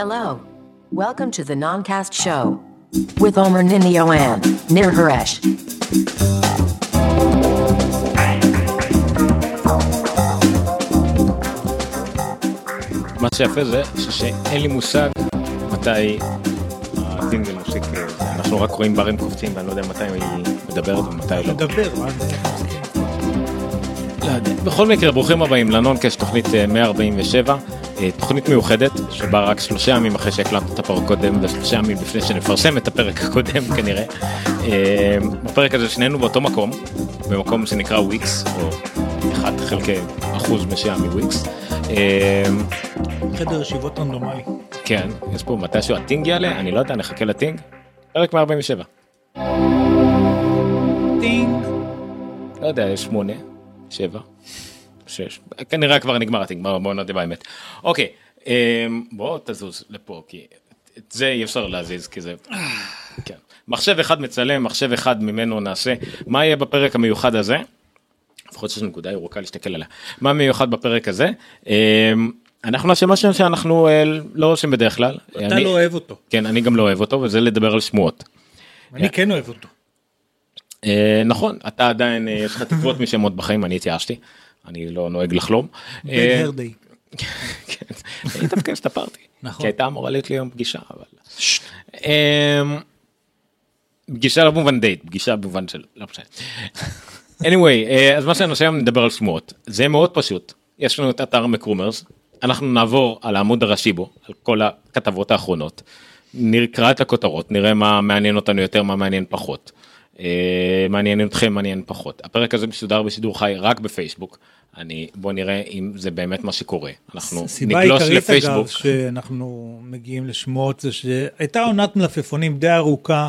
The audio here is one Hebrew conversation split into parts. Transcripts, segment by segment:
Hello. Welcome to the Noncast Show with Omer Ninio and Nir Haresh. מה שיפה זה שאין לי מושג מתי הדינגל מוסיק, אנחנו רק רואים ברים קופצים ואני לא יודע מתי היא מדברת ומתי לא. לדבר, מה זה? לא יודע. בכל מקרה ברוכים הבאים לנונקש תוכנית אה, 147 אה, תוכנית מיוחדת שבה רק שלושה ימים אחרי שהקלטנו את הפרק הקודם ושלושה ימים לפני שנפרסם את הפרק הקודם כנראה. אה, בפרק הזה שנינו באותו מקום במקום שנקרא וויקס או אחד חלקי אחוז מסוים מוויקס. אה, חדר ישיבות רנדומלי. כן יש פה מתישהו הטינג יעלה אני לא יודע נחכה לטינג. פרק 147 טינג. לא יודע יש שמונה שבע שש כנראה כבר נגמר הטינג בוא בוא נודה באמת אוקיי אמ, בוא תזוז לפה כי את זה אי אפשר להזיז כי זה כן. מחשב אחד מצלם מחשב אחד ממנו נעשה מה יהיה בפרק המיוחד הזה. לפחות שיש נקודה ירוקה להסתכל עליה מה מיוחד בפרק הזה אמ, אנחנו נעשה משהו שאנחנו אה, לא עושים בדרך כלל. אתה אני- לא אוהב אותו. כן אני גם לא אוהב אותו וזה לדבר על שמועות. אני כן אוהב אותו. אה, נכון אתה עדיין אה, יש לך תקוות משמות בחיים אני התייאשתי אני לא נוהג לחלום. בן אה, הרדי. כן, אני דווקא השתפרתי. נכון. כי הייתה אמורה להיות לי היום פגישה אבל. אמ, פגישה לא במובן דייט פגישה במובן של לא משנה. anyway אה, אז מה שנעשה היום נדבר על שמועות זה מאוד פשוט יש לנו את אתר מקרומרס אנחנו נעבור על העמוד הראשי בו על כל הכתבות האחרונות. נקרא את הכותרות נראה מה מעניין אותנו יותר מה מעניין פחות. אה, מעניין אתכם מעניין פחות הפרק הזה משודר בשידור חי רק בפייסבוק אני בוא נראה אם זה באמת מה שקורה אנחנו סיבה נגלוש עיקרית לפייסבוק אגב שאנחנו מגיעים לשמועות זה שהייתה עונת מלפפונים די ארוכה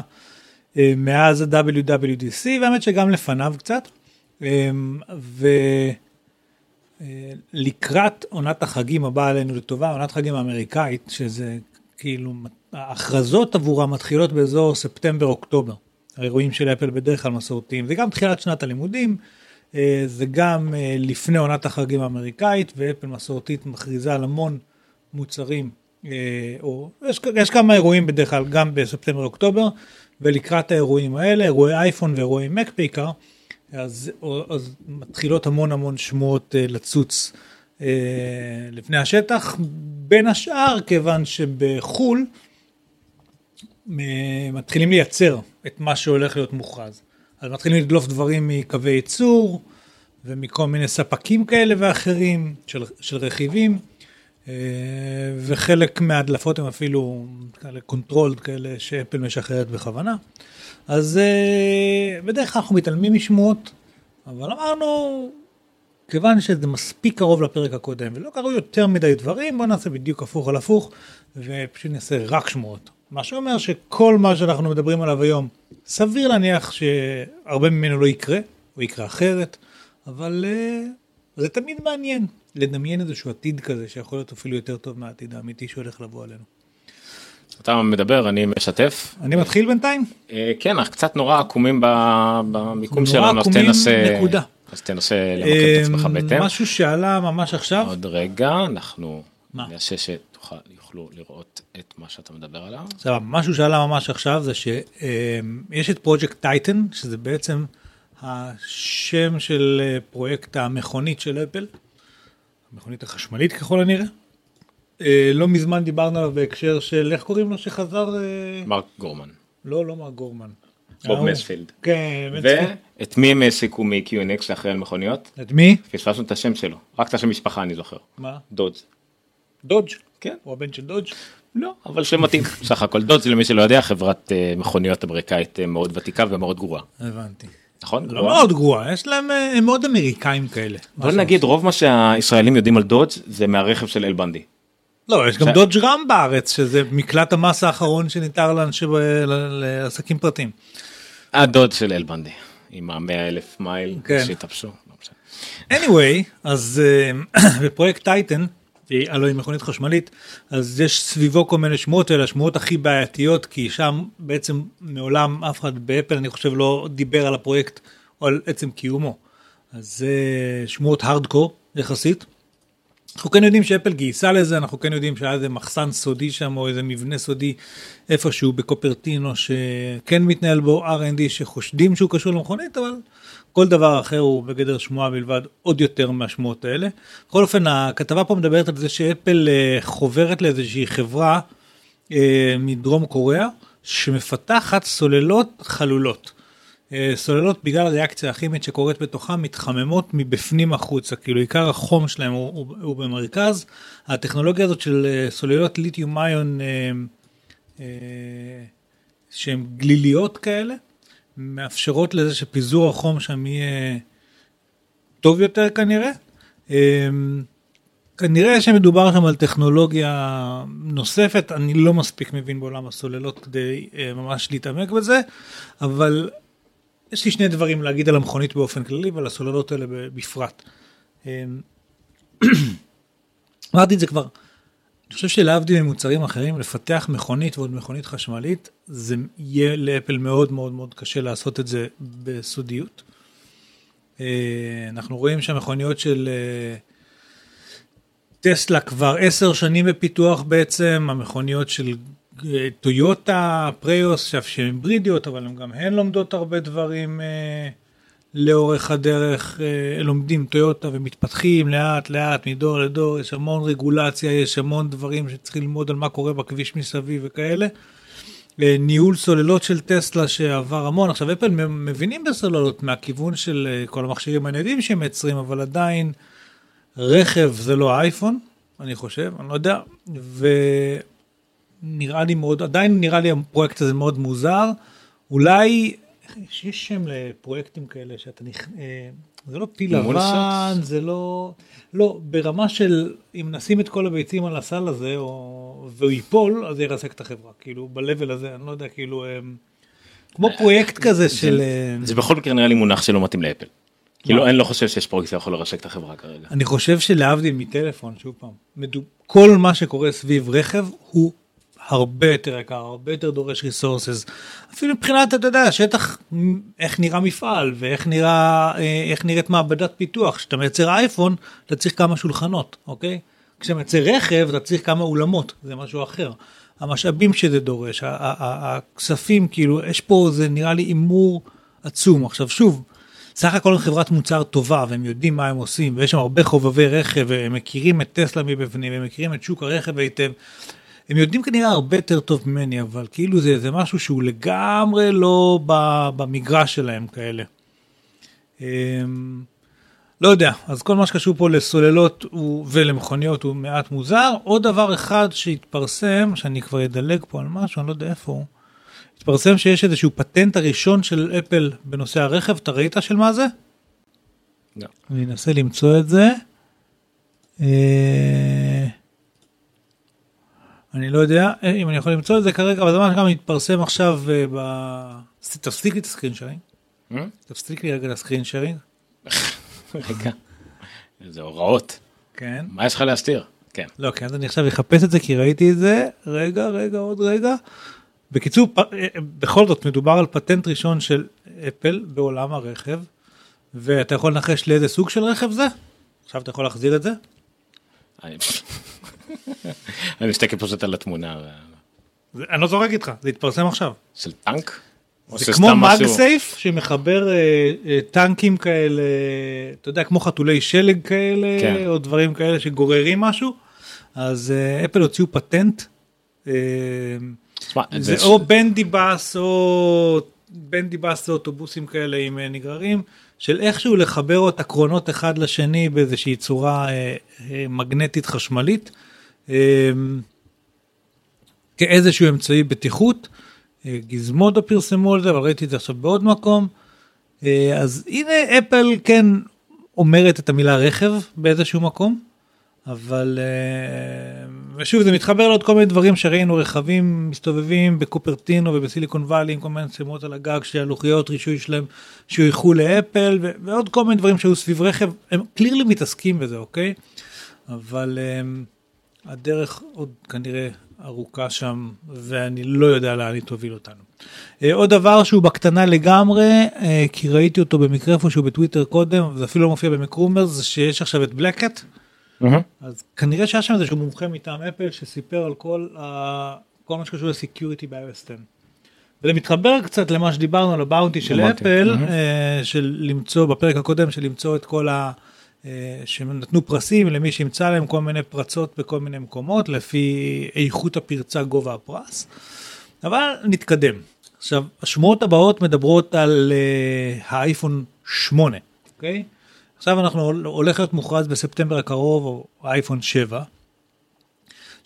אה, מאז ה-WWDC והאמת שגם לפניו קצת. אה, ולקראת עונת החגים הבאה עלינו לטובה עונת חגים האמריקאית שזה כאילו ההכרזות עבורה מתחילות באזור ספטמבר אוקטובר. האירועים של אפל בדרך כלל מסורתיים זה גם תחילת שנת הלימודים אה, זה גם אה, לפני עונת החגים האמריקאית ואפל מסורתית מכריזה על המון מוצרים אה, או יש, יש כמה אירועים בדרך כלל גם בספטמבר אוקטובר ולקראת האירועים האלה אירועי אייפון ואירועי מק בעיקר אז, אז מתחילות המון המון שמועות לצוץ לפני השטח. בין השאר כיוון שבחול מתחילים לייצר את מה שהולך להיות מוכרז. אז מתחילים לדלוף דברים מקווי ייצור ומכל מיני ספקים כאלה ואחרים של, של רכיבים אה, וחלק מההדלפות הם אפילו כאלה controlled כאלה שאפל משחררת בכוונה. אז אה, בדרך כלל אנחנו מתעלמים משמועות אבל אמרנו כיוון שזה מספיק קרוב לפרק הקודם ולא קרו יותר מדי דברים בוא נעשה בדיוק הפוך על הפוך ופשוט נעשה רק שמועות. מה שאומר שכל מה שאנחנו מדברים עליו היום סביר להניח שהרבה ממנו לא יקרה או יקרה אחרת אבל uh, זה תמיד מעניין לדמיין איזשהו עתיד כזה שיכול להיות אפילו יותר טוב מהעתיד האמיתי שהולך לבוא עלינו. אתה מדבר אני משתף אני מתחיל בינתיים? אה, כן אנחנו קצת נורא עקומים במיקום נורא שלנו אז עקומים, תנסה נקודה. אז תנסה למקד את עצמך אה, בהתאם משהו שעלה ממש עכשיו עוד רגע אנחנו מה? נעשה שיוכלו לראות את מה שאתה מדבר עליו סבבה, משהו שעלה ממש עכשיו זה שיש את פרויקט טייטן, שזה בעצם השם של אה, פרויקט המכונית של אפל, המכונית החשמלית ככל הנראה. אה, לא מזמן דיברנו עליו בהקשר של איך קוראים לו שחזר, אה, מרק גורמן לא, לא מר גורמן. בוב. מספילד כן. ואת מי הם העסיקו מ-QNX שאחראי על מכוניות את מי? פספסנו את השם שלו רק את השם משפחה אני זוכר מה? דודס דודג'. כן הוא הבן של דודג'. לא אבל שם מתאים סך הכל דודס למי שלא יודע חברת אה, מכוניות אמריקאית אה, מאוד ותיקה ומאוד גרועה הבנתי. נכון? לא גרועה? מאוד גרועה, יש להם, אה, הם מאוד אמריקאים כאלה. בוא. נגיד רוב מה שהישראלים יודעים על דודס זה מהרכב של אל בנדי. לא, יש גם Dodge Ram בארץ, שזה מקלט המס האחרון שנותר לאנשי, ל- לעסקים פרטיים. הדוד של אל בנדי עם המאה אלף מייל כן. שהתאפשו. לא anyway, אז בפרויקט Titan, הלוא היא מכונית חשמלית, אז יש סביבו כל מיני שמועות, אלה השמועות הכי בעייתיות, כי שם בעצם מעולם אף אחד באפל, אני חושב, לא דיבר על הפרויקט או על עצם קיומו. אז זה שמועות הארדקור יחסית. אנחנו כן יודעים שאפל גייסה לזה, אנחנו כן יודעים שהיה איזה מחסן סודי שם, או איזה מבנה סודי איפשהו בקופרטינו, שכן מתנהל בו R&D, שחושדים שהוא קשור למכונית, אבל כל דבר אחר הוא בגדר שמועה בלבד, עוד יותר מהשמועות האלה. בכל אופן, הכתבה פה מדברת על זה שאפל אה, חוברת לאיזושהי חברה אה, מדרום קוריאה, שמפתחת סוללות חלולות. אה, סוללות בגלל הריאקציה הכימית שקורית בתוכן מתחממות מבפנים החוצה, כאילו עיקר החום שלהם הוא, הוא, הוא במרכז. הטכנולוגיה הזאת של סוללות ליתיום איון אה, אה, שהן גליליות כאלה, מאפשרות לזה שפיזור החום שם יהיה טוב יותר כנראה. אה, כנראה שמדובר שם על טכנולוגיה נוספת, אני לא מספיק מבין בעולם הסוללות כדי אה, ממש להתעמק בזה, אבל יש לי שני דברים להגיד על המכונית באופן כללי ועל הסוללות האלה בפרט. אמ, אמרתי את זה כבר, אני חושב שלהבדיל ממוצרים אחרים, לפתח מכונית ועוד מכונית חשמלית, זה יהיה לאפל מאוד מאוד מאוד קשה לעשות את זה בסודיות. אה, אנחנו רואים שהמכוניות של אה, טסלה כבר עשר שנים בפיתוח בעצם, המכוניות של טויוטה, פריוס, שהן היברידיות, אבל הן גם הן לומדות הרבה דברים אה, לאורך הדרך, אה, לומדים טויוטה ומתפתחים לאט לאט מדור לדור, יש המון רגולציה, יש המון דברים שצריך ללמוד על מה קורה בכביש מסביב וכאלה. אה, ניהול סוללות של טסלה שעבר המון, עכשיו אפל מבינים בסוללות מהכיוון של אה, כל המכשירים הניידים שהם מייצרים, אבל עדיין רכב זה לא אייפון, אני חושב, אני לא יודע, ו... נראה לי מאוד, עדיין נראה לי הפרויקט הזה מאוד מוזר. אולי, יש שם לפרויקטים כאלה שאתה נכ... אה, זה לא פיל לבן, זה לא... לא, ברמה של אם נשים את כל הביצים על הסל הזה, או... והוא ייפול, אז זה ירסק את החברה. כאילו, ב-level הזה, אני לא יודע, כאילו... אה, כמו אה, פרויקט כזה של... זה בכל מקרה נראה לי מונח שלא מתאים לאפל. כאילו אני לא חושב שיש פרויקט שיכול לרשק את החברה כרגע. אני חושב שלהבדיל מטלפון, שוב פעם, כל מה שקורה סביב רכב הוא הרבה יותר יקר, הרבה יותר דורש ריסורסס. אפילו מבחינת, אתה יודע, שטח, איך נראה מפעל ואיך נראה, אה, איך נראית מעבדת פיתוח. כשאתה מייצר אייפון, אתה צריך כמה שולחנות, אוקיי? כשאתה מייצר רכב, אתה צריך כמה אולמות, זה משהו אחר. המשאבים שזה דורש, הכספים, כאילו, יש פה, זה נראה לי הימור עצום. עכשיו שוב, סך הכל חברת מוצר טובה והם יודעים מה הם עושים ויש שם הרבה חובבי רכב והם מכירים את טסלה מבפנים והם מכירים את שוק הרכב היטב הם יודעים כנראה הרבה יותר טוב ממני, אבל כאילו זה, זה משהו שהוא לגמרי לא במגרש שלהם כאלה. אמ, לא יודע, אז כל מה שקשור פה לסוללות הוא, ולמכוניות הוא מעט מוזר. עוד דבר אחד שהתפרסם, שאני כבר אדלג פה על משהו, אני לא יודע איפה הוא, התפרסם שיש איזשהו פטנט הראשון של אפל בנושא הרכב, אתה ראית של מה זה? לא. אני אנסה למצוא את זה. אה... אני לא יודע אה, אם אני יכול למצוא את זה כרגע, אבל זה מה שגם מתפרסם עכשיו אה, ב... תפסיק לי את הסקרין שרינג. אה? תפסיק לי רגע את הסקרין שרינג. רגע, איזה הוראות. כן. מה יש לך להסתיר? כן. לא, כן, אז אני עכשיו אחפש את זה כי ראיתי את זה. רגע, רגע, עוד רגע. בקיצור, בכל זאת מדובר על פטנט ראשון של אפל בעולם הרכב, ואתה יכול לנחש לאיזה סוג של רכב זה? עכשיו אתה יכול להחזיר את זה? אני מסתכל פשוט על התמונה. אני לא זורק איתך, זה התפרסם עכשיו. של טנק? זה כמו מגסייף שמחבר אה, אה, טנקים כאלה, אתה יודע, כמו חתולי שלג כאלה, כן. או דברים כאלה שגוררים משהו. אז אה, אפל הוציאו פטנט. זה או בנדי בס או בנדי בס אוטובוסים כאלה עם נגררים. של איכשהו לחבר את הקרונות אחד לשני באיזושהי צורה אה, אה, מגנטית חשמלית, כאיזשהו אמצעי בטיחות. אה, גיזמודו פרסמו על זה, אבל ראיתי את זה עכשיו בעוד מקום. אה, אז הנה אפל כן אומרת את המילה רכב באיזשהו מקום. אבל אה, ושוב זה מתחבר לעוד כל מיני דברים שראינו רכבים מסתובבים בקופרטינו ובסיליקון וואלי עם כל מיני מצלמות על הגג שהלוחיות רישוי שלהם שויכו לאפל ועוד כל מיני דברים שהיו סביב רכב הם קלירלי מתעסקים בזה אוקיי אבל um, הדרך עוד כנראה ארוכה שם ואני לא יודע לאן היא תוביל אותנו. Uh, עוד דבר שהוא בקטנה לגמרי uh, כי ראיתי אותו במקרה איפשהו בטוויטר קודם זה אפילו לא מופיע במקרומר זה שיש עכשיו את בלקט. אז כנראה שהיה שם איזשהו מומחה מטעם אפל שסיפר על כל, ה... כל מה שקשור לסקיוריטי ב-iOS 10. וזה מתחבר קצת למה שדיברנו על הבאונטי של אפל. אה, של למצוא בפרק הקודם, של למצוא את כל ה... אה, שנתנו פרסים למי שימצא להם כל מיני פרצות בכל מיני מקומות לפי איכות הפרצה גובה הפרס. אבל נתקדם. עכשיו השמועות הבאות מדברות על אה, האייפון 8, אוקיי? עכשיו אנחנו הולך להיות מוכרז בספטמבר הקרוב או האייפון 7.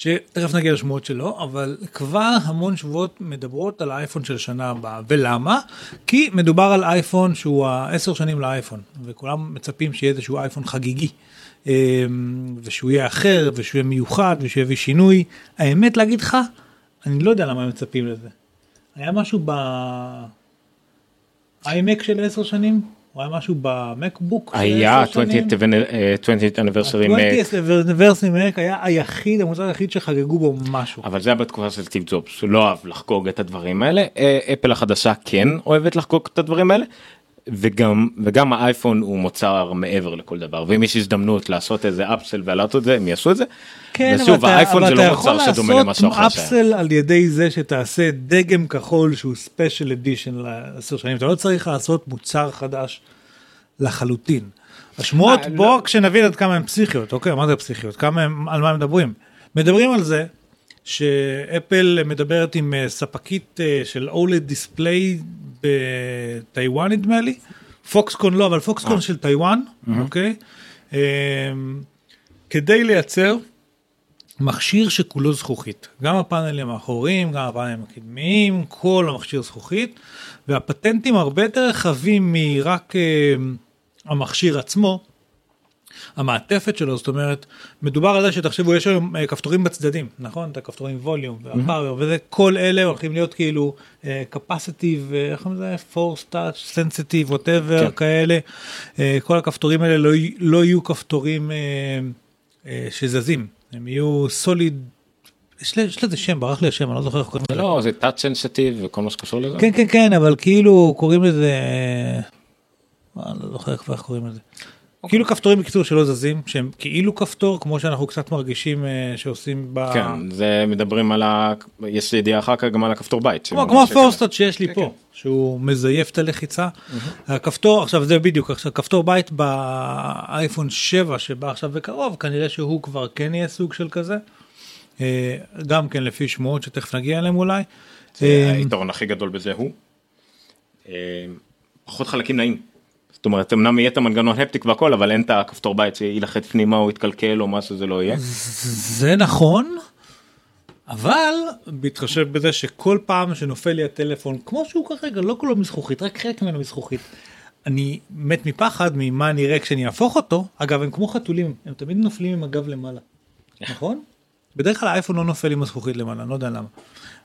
שתכף נגיע לשמועות שלו, אבל כבר המון שבועות מדברות על האייפון של שנה הבאה. ולמה? כי מדובר על אייפון שהוא העשר שנים לאייפון, וכולם מצפים שיהיה איזשהו אייפון חגיגי, אמ, ושהוא יהיה אחר, ושהוא יהיה מיוחד, ושהוא יביא שינוי. האמת להגיד לך, אני לא יודע למה הם מצפים לזה. היה משהו ב... iMac של עשר שנים? או היה משהו במקבוק היה עשר שנים? 20th אה, 20th anniversary Mac, ה-20th anniversary Mac היה היחיד, המוצר היחיד שחגגו בו משהו. אבל זה היה בתקופה של סטיב ג'ובס הוא לא אהב לחגוג את הדברים האלה אה, אפל החדשה כן אוהבת לחגוג את הדברים האלה. וגם וגם האייפון הוא מוצר מעבר לכל דבר ואם יש הזדמנות לעשות איזה אפסל ולעשות את זה הם יעשו את זה. כן, ושוב, אבל אתה- האייפון אבל זה אתה לא יכול לעשות. אפסל על ידי זה שתעשה דגם כחול שהוא special edition לעשר שנים, אתה לא צריך לעשות מוצר חדש לחלוטין. השמועות, אה, בוא לא. כשנבין עד כמה הן פסיכיות, אוקיי, מה זה פסיכיות? כמה הם, על מה הם מדברים? מדברים על זה שאפל מדברת עם אה, ספקית אה, של OLED display בטיוואן נדמה לי, פוקסקון לא, אבל פוקסקון של טיוואן, אוקיי? אה, כדי לייצר מכשיר שכולו זכוכית, גם הפאנלים האחוריים, גם הפאנלים הקדמיים, כל המכשיר זכוכית, והפטנטים הרבה יותר רחבים מרק אה, המכשיר עצמו, המעטפת שלו, זאת אומרת, מדובר על זה שתחשבו, יש היום אה, כפתורים בצדדים, נכון? את הכפתורים ווליום והפאוור, וזה, כל אלה הולכים להיות כאילו קפסיטיב, איך קוראים לזה? פורס טאץ', סנסיטיב, ווטאבר, כן. כאלה. אה, כל הכפתורים האלה לא, לא יהיו כפתורים אה, אה, שזזים, הם יהיו סוליד, יש יש לזה שם, ברח לי השם, אני לא זוכר איך קוראים לזה. לא זה touch sensitive וכל מה שקשור לזה. כן, כן, כן, אבל כאילו קוראים לזה, אה, אני לא זוכר איך קוראים לזה. כאילו כפתורים בקיצור שלא זזים, שהם כאילו כפתור, כמו שאנחנו קצת מרגישים אה, שעושים ב... כן זה מדברים על ה... יש ידיעה אחר כך גם על הכפתור בית. כמו, כמו. הפורסטאט שיש לי פה, שהוא מזייף את הלחיצה. הכפתור, עכשיו זה בדיוק, עכשיו כפתור בית באייפון 7 שבא עכשיו בקרוב, כנראה שהוא כבר כן יהיה סוג של כזה. אה, גם כן לפי שמועות שתכף נגיע אליהם אולי. אה, היתרון הכי גדול בזה הוא אה, פחות חלקים נעים. זאת אומרת אמנם יהיה את המנגנון הפטיק והכל אבל אין את הכפתור בית שיילחץ פנימה או יתקלקל או מה שזה לא יהיה. זה נכון, אבל בהתחשב בזה שכל פעם שנופל לי הטלפון, כמו שהוא כרגע, לא כולו מזכוכית, רק חלק ממנו מזכוכית, אני מת מפחד ממה נראה כשאני אהפוך אותו. אגב, הם כמו חתולים, הם תמיד נופלים עם הגב למעלה, נכון? בדרך כלל האייפון לא נופל עם הזכוכית למעלה, אני לא יודע למה.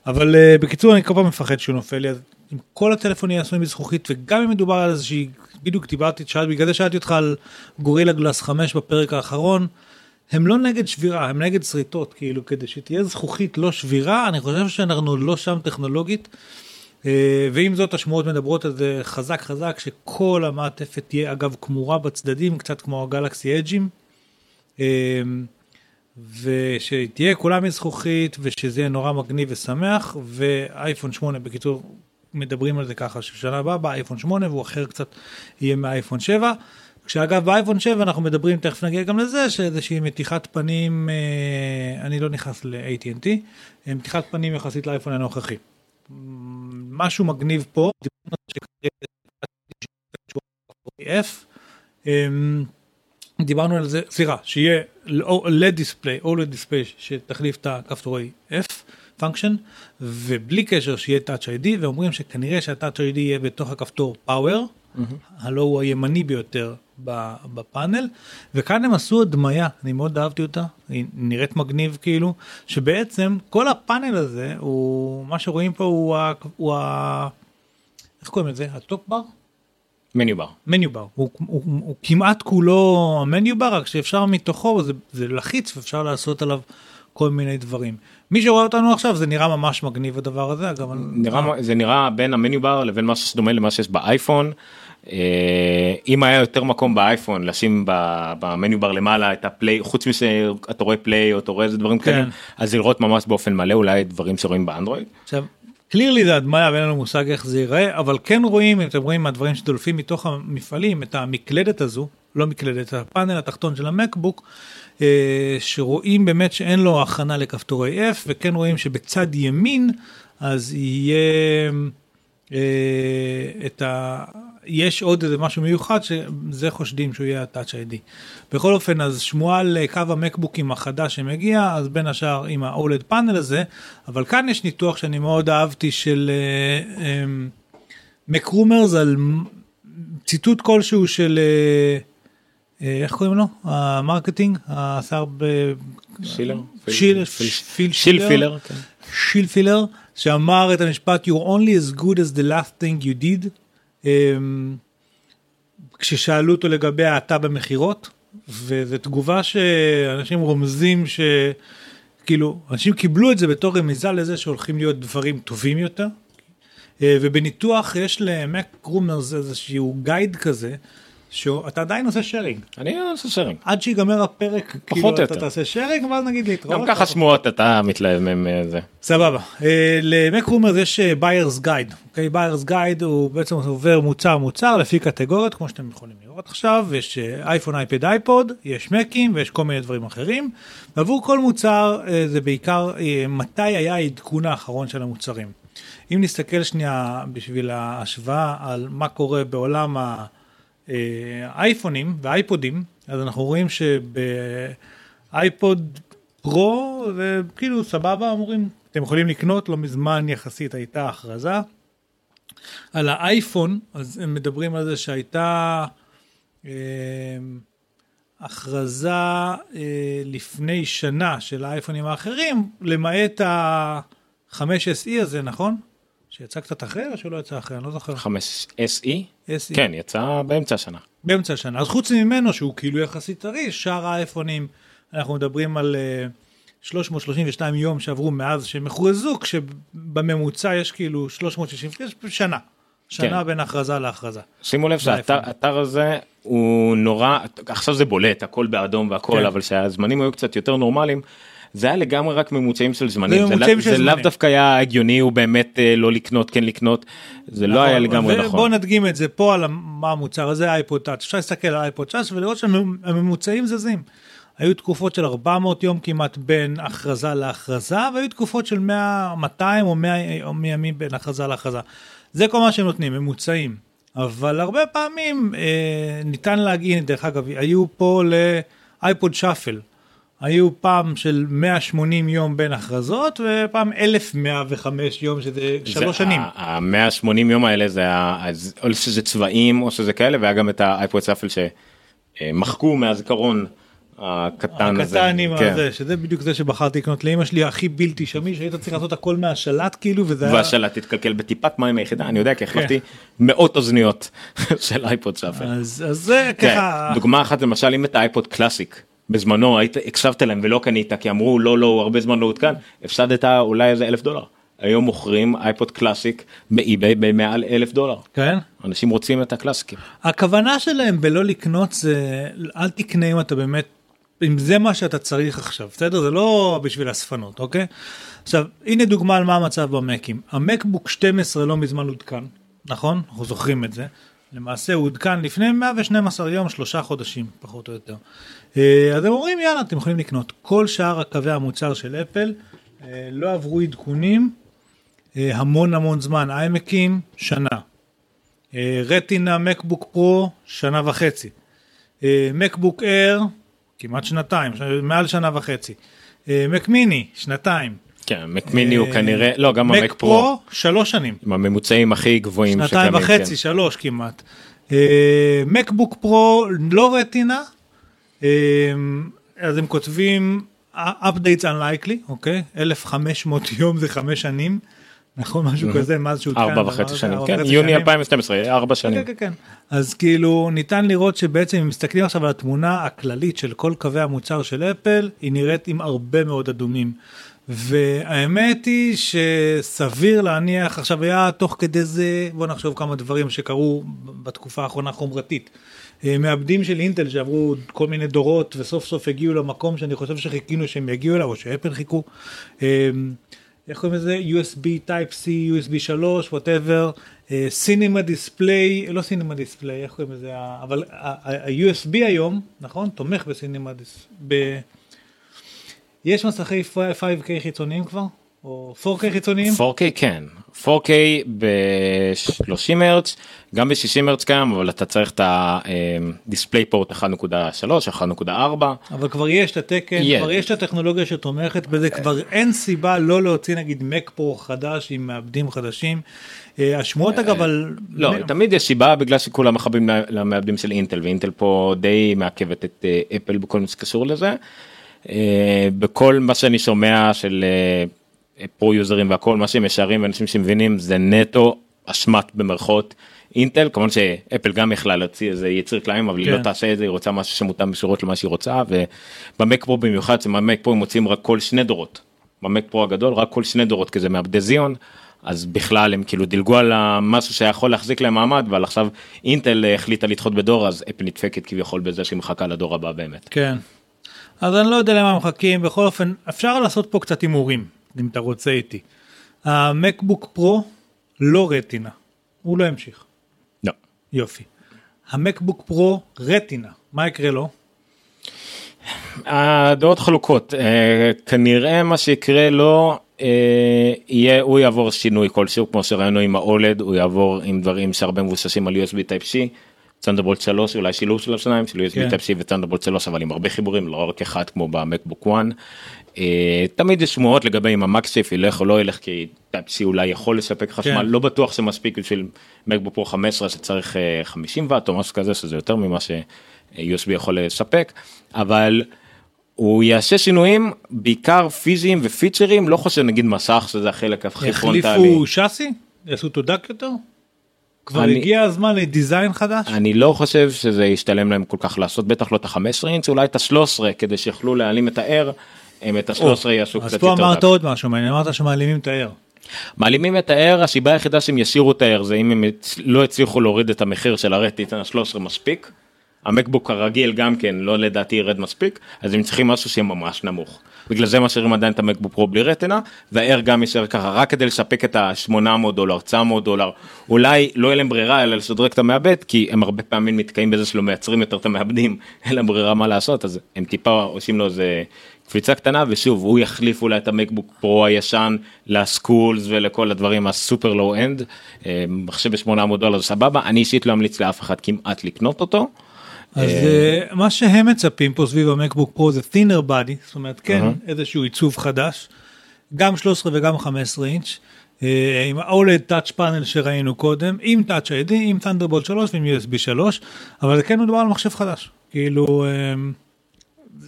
אבל uh, בקיצור, אני כל פעם מפחד שהוא נופל לי, אז אם כל הטלפון יהיה עשוי מזכוכית, וגם אם מדובר על איזושהי, בדיוק דיברתי, שאלת, בגלל זה שאלתי אותך על גורילה גלאס 5 בפרק האחרון, הם לא נגד שבירה, הם נגד שריטות, כאילו, כדי שתהיה זכוכית לא שבירה, אני חושב שאנחנו לא שם טכנולוגית. אה, ועם זאת השמועות מדברות על זה חזק חזק, שכל המעטפת תהיה אגב כמורה בצדדים, קצת כמו הגלקסי אג'ים. אה, ושתהיה כולה מזכוכית, ושזה יהיה נורא מגניב ושמח, ואייפון 8 בקיצור מדברים על זה ככה, ששנה הבאה בא אייפון 8 והוא אחר קצת יהיה מאייפון 7. כשאגב באייפון 7 אנחנו מדברים, תכף נגיע גם לזה, שאיזושהי מתיחת פנים, אה, אני לא נכנס ל-AT&T, אה, מתיחת פנים יחסית לאייפון הנוכחי. משהו מגניב פה, דיברנו על זה זה, סליחה, שיהיה LED display, OLED display שתחליף את הכפתורי F function, ובלי קשר שיהיה Touch ID, ואומרים שכנראה שה-Touch ID יהיה בתוך הכפתור Power, הלא הוא הימני ביותר בפאנל, וכאן הם עשו הדמיה, אני מאוד אהבתי אותה, היא נראית מגניב כאילו, שבעצם כל הפאנל הזה, הוא, מה שרואים פה הוא ה... הוא ה איך קוראים לזה? ה top bar? Menu bar. Menu bar, הוא, הוא, הוא, הוא כמעט כולו ה menu bar, רק שאפשר מתוכו, זה, זה לחיץ ואפשר לעשות עליו כל מיני דברים. מי שרואה אותנו עכשיו זה נראה ממש מגניב הדבר הזה, אגב, נראה זה נראה בין המניו בר לבין משהו שדומה למה שיש באייפון אה, אם היה יותר מקום באייפון לשים במניו בר למעלה את הפליי חוץ מזה אתה רואה פליי או אתה רואה איזה דברים כאלה כן. אז לראות ממש באופן מלא אולי דברים שרואים באנדרואיד. עכשיו, קלירלי זה הדמיה ואין לנו מושג איך זה ייראה, אבל כן רואים, אם אתם רואים מהדברים שדולפים מתוך המפעלים, את המקלדת הזו, לא מקלדת, הפאנל התחתון של המקבוק, שרואים באמת שאין לו הכנה לכפתורי F, וכן רואים שבצד ימין, אז יהיה אה, את ה... יש עוד איזה משהו מיוחד שזה חושדים שהוא יהיה ה-Touch ID. בכל אופן אז שמועה על קו המקבוקים החדש שמגיע אז בין השאר עם ה-OLED פאנל הזה אבל כאן יש ניתוח שאני מאוד אהבתי של MacRumors על ציטוט כלשהו של אה, אה, איך קוראים לו ה marketing השר ב... שילר? שיל, פיל- פיל שיל פילר. כן. שיל פילר שאמר את המשפט you're only as good as the last thing you did אמ, כששאלו אותו לגבי האטה במכירות וזו תגובה שאנשים רומזים שכאילו אנשים קיבלו את זה בתור רמיזה לזה שהולכים להיות דברים טובים יותר אה, ובניתוח יש ל MacRumors איזשהו guide כזה שאתה עדיין עושה sharing אני עושה sharing. עד שיגמר הפרק כאילו אתה. תעשה sharing ואז נגיד להתראות. גם ככה שמועות אתה מתלהב מהם אה, זה. סבבה. אה, ל MacRumors יש buyer's guide. אוקיי, buyer's guide הוא בעצם עובר מוצר מוצר לפי קטגוריות כמו שאתם יכולים לראות עכשיו. יש אה, אייפון אייפד אייפוד, יש מקים ויש כל מיני דברים אחרים. ועבור כל מוצר אה, זה בעיקר אה, מתי היה העדכון האחרון של המוצרים. אם נסתכל שנייה בשביל ההשוואה על מה קורה בעולם האייפונים והאייפודים, אז אנחנו רואים שבאייפוד פרו זה כאילו סבבה אמורים, אתם יכולים לקנות, לא מזמן יחסית הייתה הכרזה. על האייפון, אז הם מדברים על זה שהייתה אה, הכרזה אה, לפני שנה של האייפונים האחרים, למעט ה-5SE הזה, נכון? שיצא קצת אחרי או שלא יצא אחרי? אני לא זוכר. 5 SE? SE. כן יצא באמצע השנה. באמצע השנה. אז חוץ ממנו, שהוא כאילו יחסית טרי, שאר האייפונים, אנחנו מדברים על אה, 332 יום שעברו מאז שהם הוכרזו, כשבממוצע יש כאילו 360, יש שנה. שנה כן. בין הכרזה להכרזה. שימו לב. שהאתר הזה הוא נורא עכשיו זה בולט הכל באדום והכל כן. אבל שהזמנים היו קצת יותר נורמליים. זה היה לגמרי רק ממוצעים של זמנים, זה זה, לא- זה לאו. דווקא היה הגיוני הוא באמת אה, לא לקנות כן לקנות זה לא היה לגמרי נכון. נדגים את זה פה על מה המוצר הזה, אייפוד טאץ'. אפשר להסתכל על אייפוד טאץ' ולראות שהממוצעים זזים. היו תקופות של 400 יום כמעט בין הכרזה להכרזה, והיו תקופות של 100, 200 או 100 או 100 ימים בין הכרזה להכרזה. זה כל מה שהם נותנים, ממוצעים. אבל הרבה פעמים אה, ניתן להגיד, דרך אגב, היו פה לאייפוד שאפל. היו פעם של 180 יום בין הכרזות, ופעם 1105 יום, שזה שלוש שנים. ה-180 יום האלה זה או שזה צבעים או שזה כאלה והיה גם את האייפוד שאפל שמחקו מהזיכרון הקטן הזה. הקטן עם כן. הזה, שזה בדיוק זה שבחרתי לקנות לאמא שלי הכי בלתי שמיש, היית צריך לעשות הכל מהשלט כאילו, וזה היה... והשלט התקלקל בטיפת מים היחידה אני יודע כי החלפתי מאות אוזניות של אייפוד שאפל. אז אז זה כן, ככה, דוגמה אחת למשל אם את האייפוד קלאסיק בזמנו היית הקשבת להם ולא קנית כי אמרו לא לא הוא הרבה זמן לא עודכן הפסדת אולי איזה אלף דולר. היום מוכרים אייפוד קלאסיק באי-ביי במעל אלף דולר. כן? אנשים רוצים את הקלאסיקים. הכוונה שלהם בלא לקנות זה, אל תקנה אם אתה באמת, אם זה מה שאתה צריך עכשיו, בסדר? זה לא בשביל אספנות, אוקיי? עכשיו, הנה דוגמה על מה המצב במקים. המקבוק 12 לא מזמן עודכן, נכון? אנחנו זוכרים את זה. למעשה הוא עודכן לפני 112 יום, שלושה חודשים, פחות או יותר. אה, אז הם אומרים, יאללה, אתם יכולים לקנות. כל שאר הקווי המוצר של אפל אה, לא עברו עדכונים אה, המון המון זמן. איימקים, שנה. רטינה מקבוק פרו שנה וחצי, מקבוק אייר כמעט שנתיים, מעל שנה וחצי, מק מיני שנתיים, כן, מקמיני הוא אה, כנראה לא גם מק המק פרו שלוש שנים, עם הממוצעים הכי גבוהים שנתיים שקיימים, וחצי, כן. שלוש כמעט, מקבוק פרו לא רטינה, אז הם כותבים updates unlikely, אוקיי, 1500 יום זה חמש שנים, נכון משהו כזה, מאז שהותקן, ארבע הדבר וחצי שנים, ארבע כן, יוני שנים. 2012, ארבע שנים. כן, כן, כן. אז כאילו ניתן לראות שבעצם אם מסתכלים עכשיו על התמונה הכללית של כל קווי המוצר של אפל, היא נראית עם הרבה מאוד אדומים. והאמת היא שסביר להניח, עכשיו היה תוך כדי זה, בוא נחשוב כמה דברים שקרו בתקופה האחרונה חומרתית. אה, מעבדים של אינטל שעברו כל מיני דורות וסוף סוף הגיעו למקום שאני חושב שחיכינו שהם יגיעו אליו, או שאפל חיכו. אה, איך קוראים לזה? USB Type C, USB 3, whatever, סינמה דיספליי, לא סינמה דיספליי, איך קוראים לזה? אבל ה-USB היום, נכון? תומך בסינמה דיספליי. יש מסכי 5K חיצוניים כבר? או 4K חיצוניים? 4K כן 4K ב-30 הרץ גם ב-60 הרץ קיים אבל אתה צריך את הדיספליי פורט 1.3 1.4 אבל כבר יש את התקן, יש. כבר יש את הטכנולוגיה שתומכת בזה, כבר אין סיבה לא להוציא נגיד Mac Pro חדש עם מעבדים חדשים. אה, השמועות אגב על... לא תמיד יש סיבה בגלל שכולם מכבים למעבדים של אינטל ואינטל פה די מעכבת את אה, אפל בכל מה שקשור לזה. אה, בכל מה שאני שומע של פרו יוזרים והכל מה שהם משערים ואנשים שמבינים זה נטו אשמת במרכאות אינטל כמובן שאפל גם יכלה להוציא איזה יציר קלעים אבל היא כן. לא תעשה את זה היא רוצה משהו שמותאם בשורות למה שהיא רוצה ובמק פרו במיוחד שבמק פרו הם מוצאים רק כל שני דורות. במק פרו הגדול רק כל שני דורות כי זה מעבדי זיון אז בכלל הם כאילו דילגו על משהו שיכול להחזיק להם מעמד אבל עכשיו אינטל אה, החליטה לדחות בדור אז אפל נדפקת כביכול בזה שהיא מחכה לדור הבא באמת. כן. אז אני לא יודע למה מחכים, בכל אופן, אפשר לעשות פה קצת הימורים, אם אתה רוצה איתי. המקבוק פרו לא רטינה, הוא לא ימשיך. לא. יופי. המקבוק פרו רטינה, מה יקרה לו? הדעות חלוקות אה, כנראה מה שיקרה לו אה, יהיה הוא יעבור שינוי כלשהו כמו שראינו עם האולד הוא יעבור עם דברים שהרבה מבוססים על USB Type צנדרבולט 3 אולי שילוב של השניים של USB כן. Type C וצנדרבולט 3 אבל עם הרבה חיבורים לא רק אחד כמו במקבוק 1. אה, תמיד יש שמועות לגבי אם המקסיף ילך או לא ילך כי Type C אולי יכול לספק חשמל כן. לא בטוח שמספיק בשביל מקבוק פרו 15 שצריך אה, 50 ואט או משהו כזה שזה יותר ממה ש-USB יכול לספק אבל הוא יעשה שינויים בעיקר פיזיים ופיצ'רים לא חושב נגיד מסך שזה החלק הכי פרונטלי. יחליפו שאסי? יעשו אותו דק יותר? כבר אני- הגיע הזמן לדיזיין חדש? אני לא חושב שזה ישתלם להם כל כך לעשות בטח לא את ה-15 אינץ אולי את ה-13 כדי שיוכלו להעלים את ה-R. הם את ה-13 יעשו אז קצת פה יותר. אמרת דק. עוד משהו מעניין, אמרת שמעלימים את ה-R. מעלימים את ה-R הסיבה היחידה שהם ישאירו את ה-R זה אם הם לא הצליחו להוריד את המחיר של הרטיט ה-13 מספיק. המקבוק הרגיל גם כן לא לדעתי ירד מספיק אז הם צריכים משהו שיהיה ממש נמוך. בגלל זה משאירים עדיין את המקבוק פרו בלי רטינה וה-Air גם יישאר ככה רק כדי לספק את ה-800 דולר 900 דולר אולי לא יהיה להם ברירה אלא לשדרג את המעבד כי הם הרבה פעמים נתקעים בזה שלא מייצרים יותר את המעבדים אין להם ברירה מה לעשות אז הם טיפה עושים לו איזה קפיצה קטנה ושוב הוא יחליף אולי את המקבוק פרו הישן ל schools ולכל הדברים ה super low end מחשב ב-800 דולר זה סבבה אני אישית לא אמליץ לאף אחד כמעט לקנות אותו. אז אה, מה שהם מצפים פה סביב המקבוק פרו זה thinner body, זאת אומרת כן איזשהו עיצוב חדש, גם 13 וגם 15 אינץ', אה, עם ה-OLED touch panel שראינו קודם, עם touch ID, עם Thunderbolt 3 ועם USB 3, אבל כן מדובר על מחשב חדש, כאילו אה,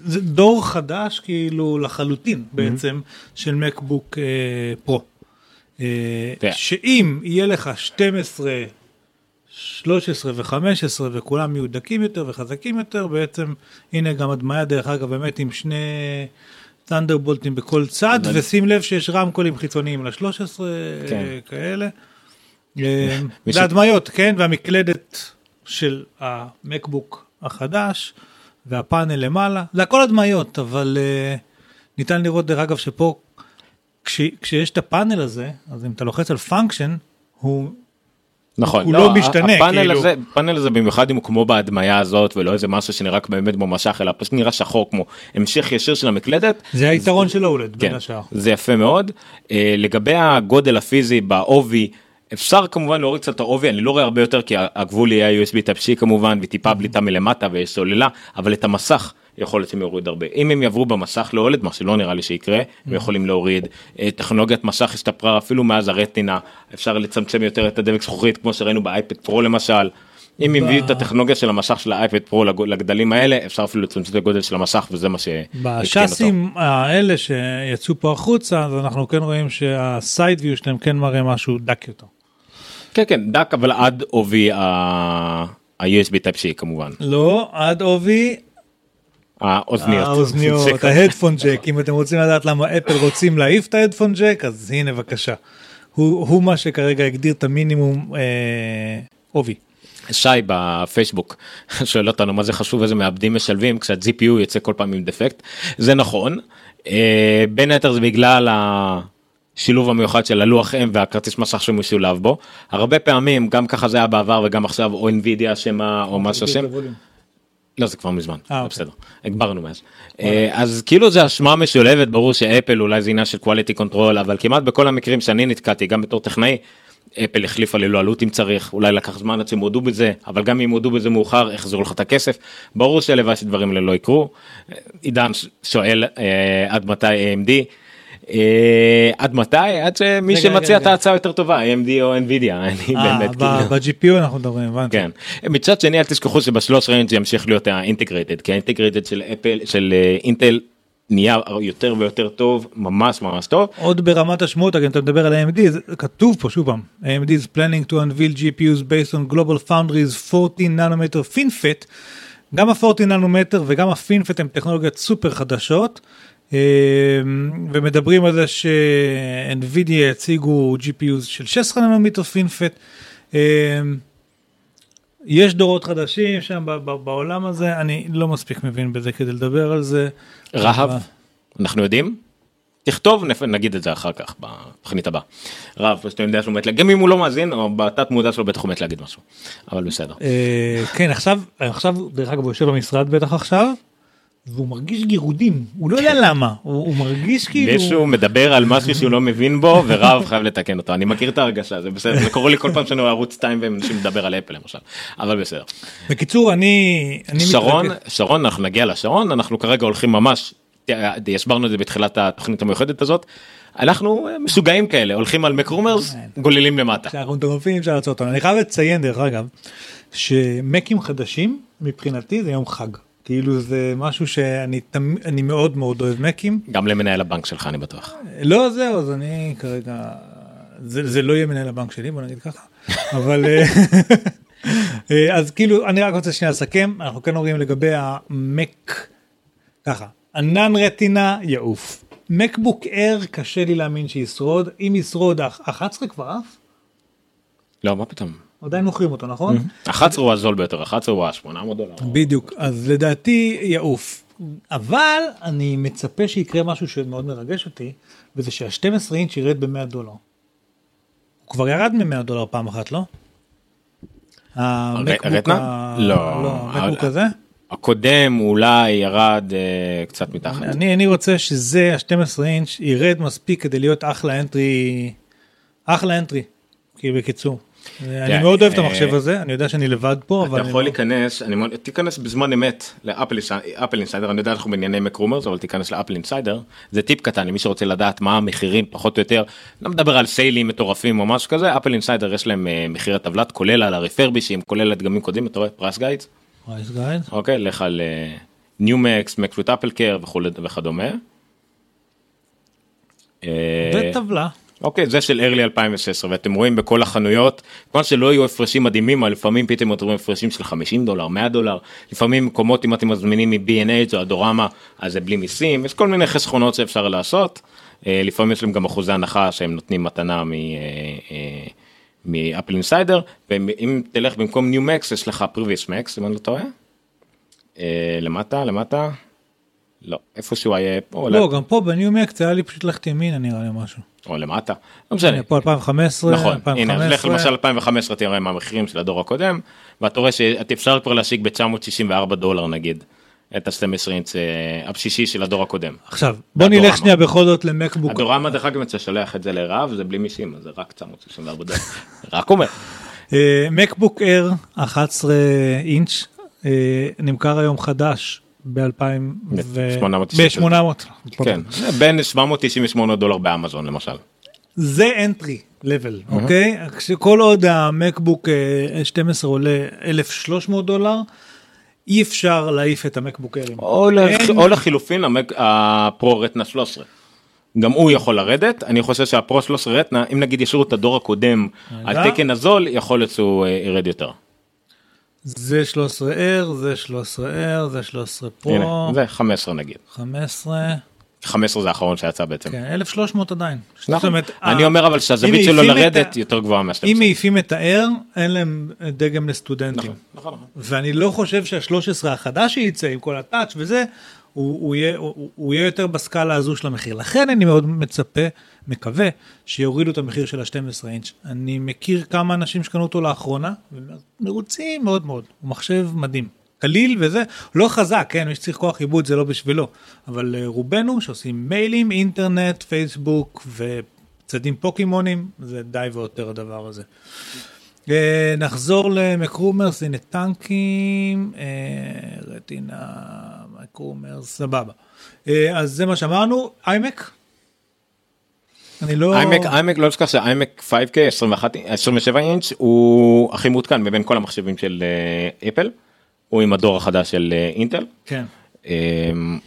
זה דור חדש כאילו לחלוטין בעצם של מקבוק פרו. אה, כן. שאם יהיה לך 12 13 ו-15 וכולם יהיו דקים יותר וחזקים יותר בעצם הנה גם הדמיה דרך אגב באמת עם שני תנדרבולטים בכל צד אבל- ושים לב שיש רמקולים חיצוניים ל-13 כן. כאלה. אה, מי ש- זה הדמיות כן והמקלדת של המקבוק החדש והפאנל למעלה זה הכל הדמיות אבל אה, ניתן לראות דרך אגב שפה כש, כשיש את הפאנל הזה אז אם אתה לוחץ על פונקשן הוא נכון, הוא לא משתנה, הפאנל כאילו. הזה, הפאנל הזה במיוחד אם הוא כמו בהדמיה הזאת ולא איזה משהו שנראה באמת כמו משך אלא פשוט נראה שחור כמו המשך ישיר של המקלדת. זה היתרון של אולד בין כן, השאר. זה יפה מאוד. אה, לגבי הגודל הפיזי בעובי אפשר כמובן להוריד קצת את העובי אני לא רואה הרבה יותר כי הגבול יהיה USB Type C כמובן וטיפה בליטה מלמטה ויש סוללה אבל את המסך יכול להיות שהם יוריד הרבה אם הם יעברו במסך להולד מה שלא נראה לי שיקרה הם יכולים להוריד אה, טכנולוגיית מסך השתפרה אפילו מאז הרטינה אפשר לצמצם יותר את הדבק זכוכית כמו שראינו באייפד פרו למשל. אם הביאו את הטכנולוגיה של המסך של האייפד פרו לגדלים האלה אפשר אפילו לצמצם את הגודל של המסך וזה מה אותו. בשאסים האלה שיצאו פה החוצה אז אנחנו כן רואים שהסייד ויו שלהם כן מראה משהו דק יותר. כן כן דק אבל עד עובי ה-USB Type C כמובן. לא עד עובי האוזניות. האוזניות, ההדפון ג'ק, אם אתם רוצים לדעת למה אפל רוצים להעיף את ההדפון ג'ק, אז הנה בבקשה. הוא, הוא מה שכרגע הגדיר את המינימום אה, עובי. שי בפייסבוק שואל אותנו מה זה חשוב? איזה מעבדים משלבים? כשה-GPU יוצא כל פעם עם דפקט. זה נכון. אה, בין היתר זה בגלל השילוב המיוחד של הלוח אם והכרטיס מסך שמשולב בו. הרבה פעמים גם ככה זה היה בעבר וגם עכשיו או NVIDIA שמה או מה שהשם לא זה כבר מזמן אה, אה, אוקיי. בסדר הגברנו מאז אה, אז כאילו זה אשמה משולבת ברור שאפל אולי זה עניין של quality control אבל כמעט בכל המקרים שאני נתקלתי גם בתור טכנאי. אפל החליפה ללא עלות אם צריך אולי לקח זמן עד שהם הודו בזה אבל גם אם הודו בזה מאוחר החזירו לך את הכסף ברור שהלוואי שדברים האלה לא יקרו. אה, עידן שואל אה, עד מתי AMD. אה, עד מתי עד שמי שמציע את. ההצעה יותר טובה AMD או NVIDIA אני אה, באמת כאילו. ב-GPU אנחנו מדברים, הבנתי. כן. מצד שני אל תשכחו שב lower range ימשיך להיות ה integrated כי ה integrated של אפל של אה, אינטל נהיה יותר ויותר טוב ממש ממש טוב. עוד ברמת השמועות, אתה מדבר על AMD, זה כתוב פה שוב פעם, AMD is planning to unveil GPUs based on Global Foundries 14 nanometer FinFET. גם ה-14 ננומטר וגם ה FinFET הם טכנולוגיות סופר חדשות. אה, ומדברים על זה ש-NVIDIA יציגו GPUs של 16 ננומטר FinFET. יש דורות חדשים שם בעולם הזה, אני לא מספיק מבין בזה כדי לדבר על זה. רהב. אנחנו יודעים? תכתוב נגיד את זה אחר כך בתוכנית הבאה. רב שאתה יודע שהוא מת להגיד גם אם הוא לא מאזין או בתת מודע שלו בטח הוא מת להגיד משהו. אבל בסדר. אה, כן עכשיו עכשיו דרך אגב הוא יושב במשרד בטח עכשיו. והוא מרגיש גירודים הוא לא יודע למה הוא, הוא מרגיש כאילו מישהו מדבר על משהו שהוא לא מבין בו ורב חייב לתקן אותו אני מכיר את ההרגשה זה בסדר זה קורה לי כל פעם שאני רואה ערוץ 2 ואנשים מדבר על אפל למשל אבל בסדר. בקיצור אני אני שרון מתרגש. שרון אנחנו נגיע לשרון אנחנו כרגע הולכים ממש הסברנו את זה בתחילת התוכנית המיוחדת הזאת. אנחנו אה, משוגעים כאלה הולכים על מקרומרס גוללים למטה. שאנחנו מטורפים אפשר לעצור אותנו אני חייב לציין דרך אגב שמקים חדשים מבחינתי זה יום חג כאילו זה משהו שאני תמ- אני מאוד מאוד אוהב מקים. גם למנהל הבנק שלך אני בטוח. לא זהו אז אני כרגע זה, זה לא יהיה מנהל הבנק שלי בוא נגיד ככה. אבל אה, אה, אז כאילו אני רק רוצה שנייה לסכם. אנחנו כן אומרים לגבי המק ככה ענן רטינה יעוף. מקבוק אר קשה לי להאמין שישרוד. אם ישרוד ה- 11 כבר עף? לא מה פתאום. עדיין מוכרים אותו נכון 11 הוא הזול ביותר 11 הוא ה-800 דולר. בדיוק אז לדעתי יעוף אבל אני מצפה שיקרה משהו שמאוד מרגש אותי וזה שה-12 אינץ' ירד ב-100 דולר. הוא כבר ירד מ-100 דולר פעם אחת לא? המקבוק? ה- לא. לא, המקבוק הזה? הקודם אולי ירד אה, קצת מתחת. אני אני רוצה שזה ה-12 אינץ' ירד מספיק כדי להיות אחלה אנטרי אחלה אנטרי. כי בקיצור. אני מאוד אוהב את המחשב אה, הזה אני יודע שאני לבד פה אבל אתה יכול לא- להיכנס, תיכנס בזמן אמת לאפל AppleInsider, אני יודע אנחנו בענייני MacRumors אבל תיכנס ל AppleInsider, זה טיפ קטן למי שרוצה לדעת מה המחירים פחות או יותר, לא מדבר על סיילים מטורפים או משהו כזה, AppleInsider יש להם אה, מחירי טבלת כולל על הרפרבישים, כולל על דגמים קודמים, אתה רואה price guides, price guide. אוקיי, לך על new Macs, מקפוט AppleCare וכדומה. אה, וטבלה. אוקיי זה של early 2016 ואתם רואים בכל החנויות כמובן שלא יהיו הפרשים מדהימים אבל לפעמים פתאום אתם רואים הפרשים של 50 דולר 100 דולר לפעמים מקומות אם אתם מזמינים מ-B&H או אדורמה אז זה בלי מיסים יש כל מיני חסכונות שאפשר לעשות אה, לפעמים יש להם גם אחוזי הנחה שהם נותנים מתנה מ... אה, אה, מאפל אינסיידר ואם תלך במקום ניו מקס יש לך פריוויס מקס אם אני לא טועה. אה, למטה למטה. לא איפשהו היה פה לא גם פה בניו מקס היה לי פשוט ללכת ימינה נראה לי משהו. או למטה. לא משנה. הנה, פה 2015 נכון, הנה, אז לך 2015. למשל 2015 תראה מה המחירים של הדור הקודם, ואתה רואה שאפשר כבר להשיג ב-964 דולר נגיד, את ה-12 אינץ אה, הבשישי של הדור הקודם. עכשיו בוא. נלך שנייה בכל זאת למקבוק הדורמה דרך אגב אתה שולח את זה לרב זה בלי מיסים אז זה רק 964 דולר. רק אומר. אה, מקבוק אר 11 אינץ' אה, נמכר היום חדש ב-2000 ו... 898. ב-800 כן, בין 798 דולר באמזון למשל. זה אנטרי לבל אוקיי כל עוד המקבוק אה, 12 עולה 1300 דולר אי אפשר להעיף את המקבוק ארים. או. אין- או לחילופין המק... הפרו רטנה 13. גם הוא יכול לרדת אני חושב שהפרו 13 רטנה אם נגיד ישאירו את הדור הקודם על. תקן הזול יכול להיות שהוא אה, ירד יותר. זה 13R, זה 13R, זה 13 פרו, הנה, זה 15 נגיד. 15, 15 זה האחרון שיצא בעצם. כן, 1300 עדיין. נכון. אומרת, אני אומר אבל שהזווית שלו לרדת ה- יותר גבוהה מה-12. אם מעיפים את ה-R, אין להם דגם לסטודנטים. נכון, נכון, נכון. ואני לא חושב שה-13 החדש שייצא עם כל הטאץ' וזה, הוא, הוא, יהיה, הוא, הוא יהיה יותר בסקאלה הזו של המחיר. לכן אני מאוד מצפה, מקווה, שיורידו את המחיר של ה-12 אינץ'. אני מכיר כמה אנשים שקנו אותו לאחרונה, ומרוצים מאוד מאוד. הוא מחשב מדהים. קליל וזה, לא חזק, כן, מי שצריך כוח עיבוד זה לא בשבילו, אבל אה, רובנו שעושים מיילים, אינטרנט, פייסבוק וצדים פוקימונים, זה די ויותר הדבר הזה. אה, נחזור למקרומרס, הנה טנקים, אה, רטינה, מקרומרס, סבבה. אז זה מה שאמרנו, איימק? אני לא... איימק, איימק, לא נזכר שאיימק 5K 21, 27 אינץ' הוא הכי מעודכן מבין כל המחשבים של אה, אפל. הוא עם הדור החדש של אה, אינטל. כן. אמ,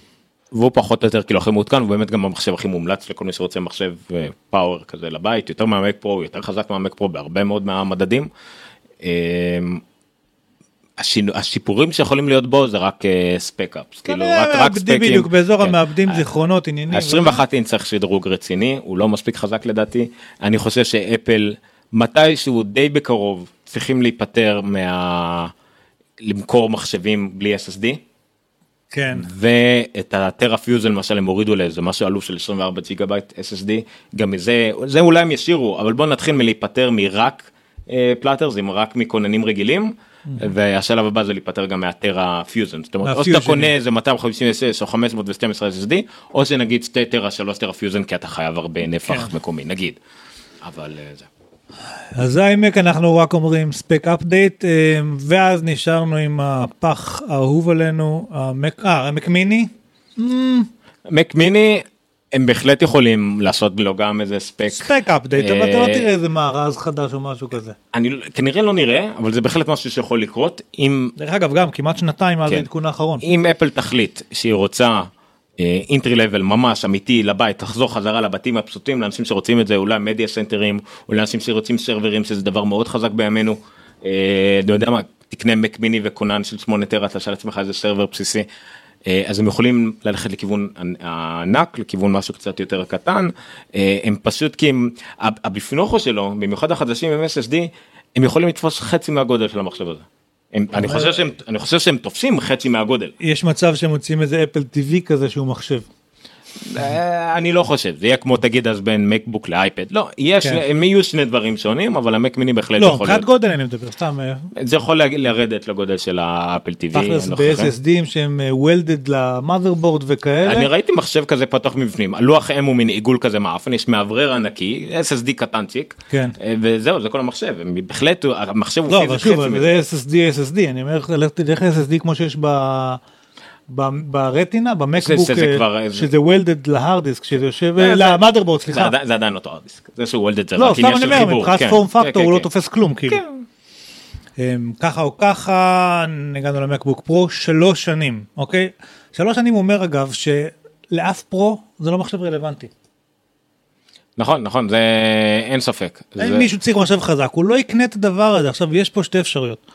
והוא פחות או יותר כאילו הכי מעודכן הוא באמת גם המחשב הכי מומלץ לכל מי שרוצה מחשב אה, פאוור כזה לבית יותר מהמק פרו יותר חזק מהמק פרו בהרבה מאוד מהמדדים. השינו- השיפורים שיכולים להיות בו זה רק ספק אפס כאילו רק רק מעבדים ספקים. בדיוק, באזור כן. המעבדים זיכרונות, עניינים. ה-21 אינץ' צריך שדרוג רציני הוא לא מספיק חזק לדעתי אני חושב שאפל מתישהו די בקרוב צריכים להיפטר מה... למכור מחשבים בלי SSD. כן. ואת הטרה פיוזן למשל הם הורידו לאיזה משהו עלוב של 24 ג'יגה בייט SSD גם מזה זה אולי הם ישאירו אבל בוא נתחיל מלהיפטר מרק אה, platters עם רק מכוננים רגילים והשלב הבא זה להיפטר גם מהטרה פיוזן זאת אומרת או שאתה. קונה איזה 256 או 512 SSD או שנגיד 2 טרה 3 טרה פיוזן כי אתה חייב הרבה נפח כן. מקומי נגיד. אבל אה, זה. אז איימק אנחנו רק אומרים ספק אפדייט, אה, ואז נשארנו עם הפח האהוב עלינו, אה, המק מיני. מק מיני הם בהחלט יכולים לעשות לו גם איזה ספק. ספק אפדייט, אבל אתה לא אה, תראה איזה מארז חדש או משהו כזה. אני כנראה לא נראה אבל זה בהחלט משהו שיכול לקרות אם דרך אגב, גם כמעט שנתיים מאז כן. העדכון האחרון. אם אפל תחליט שהיא רוצה אינטרי לבל ממש אמיתי לבית תחזור חזרה לבתים הפשוטים לאנשים שרוצים את זה אולי מדיה סנטרים אולי אנשים שרוצים סרברים שזה דבר מאוד חזק בימינו. אה, אני יודע מה תקנה מק מיני וכונן של 8 טרה תשאל לעצמך איזה סרבר בסיסי. אה, אז הם יכולים ללכת לכיוון הענק לכיוון משהו קצת יותר קטן אה, הם פשוט כי הם הבפנוכו שלו במיוחד החדשים עם SSD הם יכולים לתפוס חצי מהגודל של המחשב הזה. הם, אני חושב שהם אני חושב שהם תופסים חצי מהגודל. יש מצב שהם מוצאים איזה אפל TV כזה שהוא מחשב. אה, אני לא חושב זה יהיה כמו תגיד אז בין מקבוק לאייפד לא יש כן. הם יהיו שני דברים שונים אבל המק מיני בהחלט לא, מבחינת גודל אני מדבר, סתם. אה, זה יכול לרדת לגודל של האפל TV. תכלס הנוכחי. ב-SSDים שהם אה, welded למotherboard וכאלה. אני ראיתי מחשב כזה פתוח מבפנים הלוח אם הוא מין עיגול כזה מעפן יש מאוורר ענקי SSD קטנצ'יק כן. אה, וזהו זה כל המחשב בהחלט המחשב הוא לא, אבל שוב. זה SSD, SSD, אני אומר לך, לך תלך ל-SSD כמו שיש ב... ברטינה, במקבוק, שזה אה, כבר איזה- שזה welded להארד דיסק, שזה יושב, זה- אה, למאדרבורד, זה סליחה. עדיין- זה עדיין אותו דיסק זה שהוא וולד את זה לא, רק סתם עניין אני של אומר, חיבור. מבחינת כן, פורם כן, פקטור כן, הוא לא כן. תופס כלום, כאילו. אמ, ככה או ככה, הגענו למקבוק פרו, שלוש שנים, אוקיי? שלוש שנים אומר אגב, שלאף פרו זה לא מחשב רלוונטי. נכון נכון זה אין ספק. אם זה- מישהו צריך מחשב חזק, הוא לא יקנה את הדבר הזה. עכשיו, יש פה שתי אפשרויות.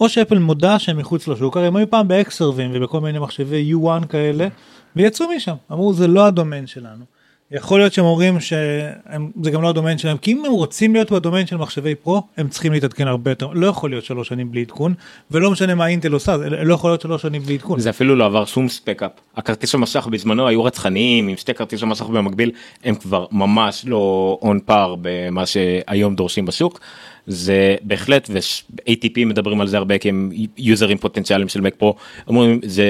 או שאפל מודה שהם מחוץ לשוק, הרי הם היו פעם באקסרבים ובכל מיני מחשבי U1 כאלה, ויצאו משם. אמרו, זה לא הדומיין שלנו. יכול להיות שהם אומרים שזה גם לא הדומיין שלהם, כי אם הם רוצים להיות בדומיין של מחשבי פרו, הם צריכים להתעדכן הרבה יותר. לא יכול להיות שלוש שנים בלי עדכון, ולא משנה מה אינטל עושה, זה לא יכול להיות שלוש שנים בלי עדכון. זה אפילו לא עבר שום ספקאפ הכרטיס המסך בזמנו היו רצחניים עם שתי כרטיסי מסך במקביל הם כבר ממש לא און פאר במה שהיום דורשים בשוק זה בהחלט ו-ATP מדברים על זה הרבה כי הם יוזרים פוטנציאליים של מק פרו אומרים זה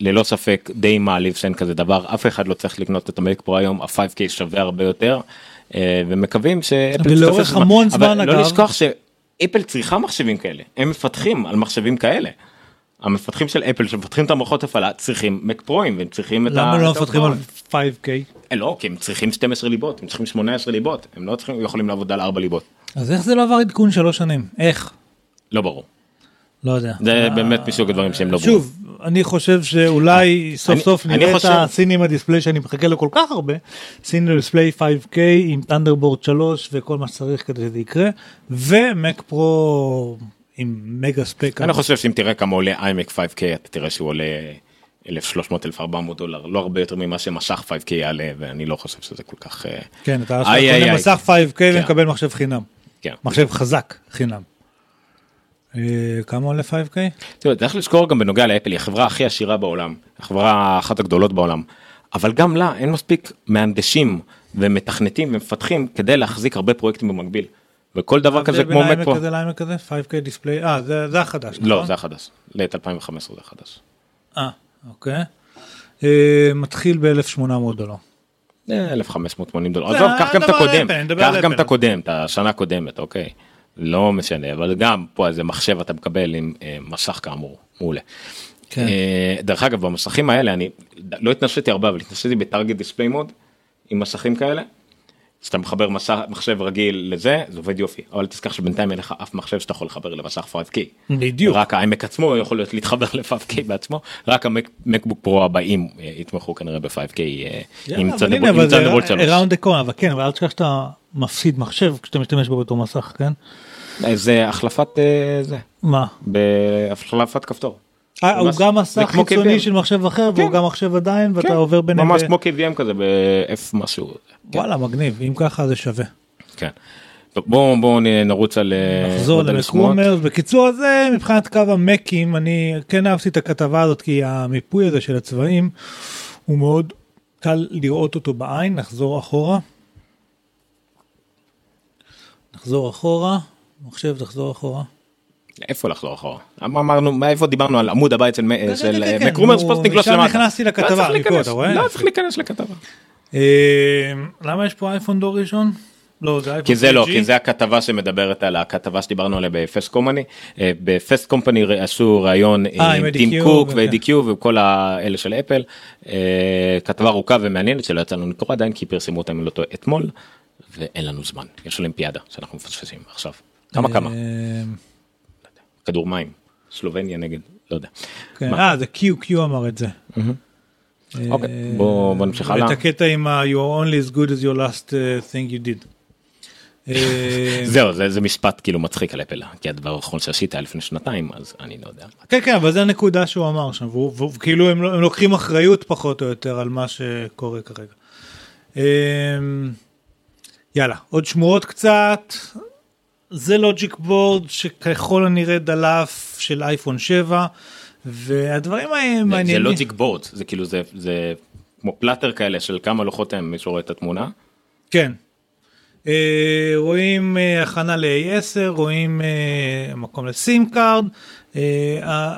ללא ספק די מעליב שאין כזה דבר אף אחד לא צריך לקנות את המק פרו היום ה-5K שווה הרבה יותר אה, ומקווים שאפל ולאורך תתפוס זמן. המון זמן, אבל לא אגב- לשכוח שאפל צריכה מחשבים כאלה הם מפתחים על מחשבים כאלה. המפתחים של אפל שמפתחים את המערכות הפעלה צריכים מק פרוים והם צריכים את למה ה- לא את מפתחים על האופנוע. 5K? אה, לא כי הם צריכים 12 ליבות הם צריכים 18 ליבות הם לא צריכים יכולים לעבוד על 4 ליבות אז איך זה לא עבר עדכון שלוש שנים? איך? לא ברור לא יודע. זה באמת מסוג הדברים שהם לא ברורים. שוב, אני חושב שאולי סוף אני- סוף נראה את הסיני עם הדיספליי שאני מחכה לו כל כך הרבה, סיני דיספליי 5K עם טנדרבורד 3 וכל מה שצריך כדי שזה יקרה, ומק פרו עם מגה ספק. אני חושב שאם תראה כמה עולה איימק 5K אתה תראה שהוא עולה 1300 1400 דולר לא הרבה יותר ממה שמשך 5K יעלה ואני לא חושב שזה כל כך אה, כן, אתה קונה. מסך 5K ומקבל מחשב חינם. כן. מחשב חזק חינם. אה, כמה עולה 5K? תראה, צריך לזכור גם בנוגע לאפל היא החברה הכי עשירה בעולם החברה אחת הגדולות בעולם אבל גם לה אין מספיק מהנדשים ומתכנתים ומפתחים כדי להחזיק הרבה פרויקטים במקביל. וכל דבר כזה כמו מק פה. כזה לאיימק כזה? 5K דיספליי? אה, זה זה החדש, נכון? לא זה החדש. לעת 2015 זה החדש. אה, אוקיי. אה, מתחיל ב-1800 דולר. אה, 1580 דולר. זה, עזוב, קח גם את נדבר על הקודם. קח גם. את הקודם, את השנה הקודמת, אוקיי. לא משנה, אבל גם פה איזה מחשב אתה מקבל עם אה, מסך כאמור, מעולה. כן. אה, דרך אגב, במסכים האלה אני לא התנסיתי הרבה, אבל התנסיתי בטארגט דיספליי מוד עם מסכים כאלה. אז אתה מחבר מסך, מחשב רגיל לזה, זה עובד יופי, אבל תזכר שבינתיים אין לך אף מחשב שאתה יכול לחבר למסך 5K. בדיוק. רק האיימק עצמו יכול להיות להתחבר ל-5K בעצמו, רק המקבוק פרו הבאים אה, יתמכו כנראה ב-5K אה, עם צנדבולט 3. around the corner, אבל כן, אבל אל תשכח שאתה מפסיד מחשב כשאתה משתמש בו בתור מסך, כן? אה, זה החלפת זה, מה? בהחלפת כפתור. אה, הוא גם מסך חיצוני. של מחשב אחר והוא כן. גם מחשב עדיין ואתה כן, עובר ביניהם. ממש ב- כמו KVM כזה ב-F משהו. כן, וואלה, מגניב, אם ככה זה שווה. כן. בואו בואו נרוץ על אה, נחזור. ל MacRumors. בקיצור הזה מבחינת קו המקים אני כן אהבתי את הכתבה הזאת כי המיפוי הזה של הצבעים הוא מאוד קל לראות אותו בעין נחזור אחורה. נחזור אחורה מחשב תחזור אחורה. איפה לחזור אחורה? אמ- אמרנו, מאיפה דיברנו על עמוד הבית של של כן, אה, כן, MacRumors פוסט נגלוש למטה. נכנסתי לכתבה, לא צריך להיכנס, רואה? לא צריך להיכנס לכתבה. אה, למה יש פה אייפון דור ראשון? לא זה כי זה לא, 5G. כי זה הכתבה שמדברת על הכתבה שדיברנו עליה בפסט קומפני. בפסט קומפני עשו ראיון אה, עם טים קוק קיו וכל האלה של אפל. כתבה ארוכה ומעניינת שלא יצא לנו לקרוא עדיין כי פרסמו אותה אם לא טועה אתמול ואין לנו זמן יש אולימפיאדה שאנחנו מפספסים עכשיו. כמה כמה כדור מים סלובניה נגד לא יודע. כן. אה זה קיו קיו אמר את זה. אוקיי, אה, בוא נמשיך הלאה. את הקטע עם ה- you are only as good as your last uh, thing you did. אה, זהו זה זה משפט כאילו מצחיק על אפל כי הדבר האחרון שעשית היה לפני שנתיים אז אני לא יודע. כן כן אבל זה הנקודה שהוא אמר שם כאילו הם לא- הם לוקחים אחריות פחות או יותר על מה שקורה כרגע. אה, יאללה עוד שמועות קצת. זה לוג'יק בורד שככל הנראה דלף של אייפון 7 והדברים האלה זה מעניינים. logic board זה כאילו זה זה כמו platter כאלה של כמה לוחות הם מישהו רואה את התמונה. כן. אה, רואים אה, הכנה ל-A10, רואים אה, מקום ל SIM card. אה,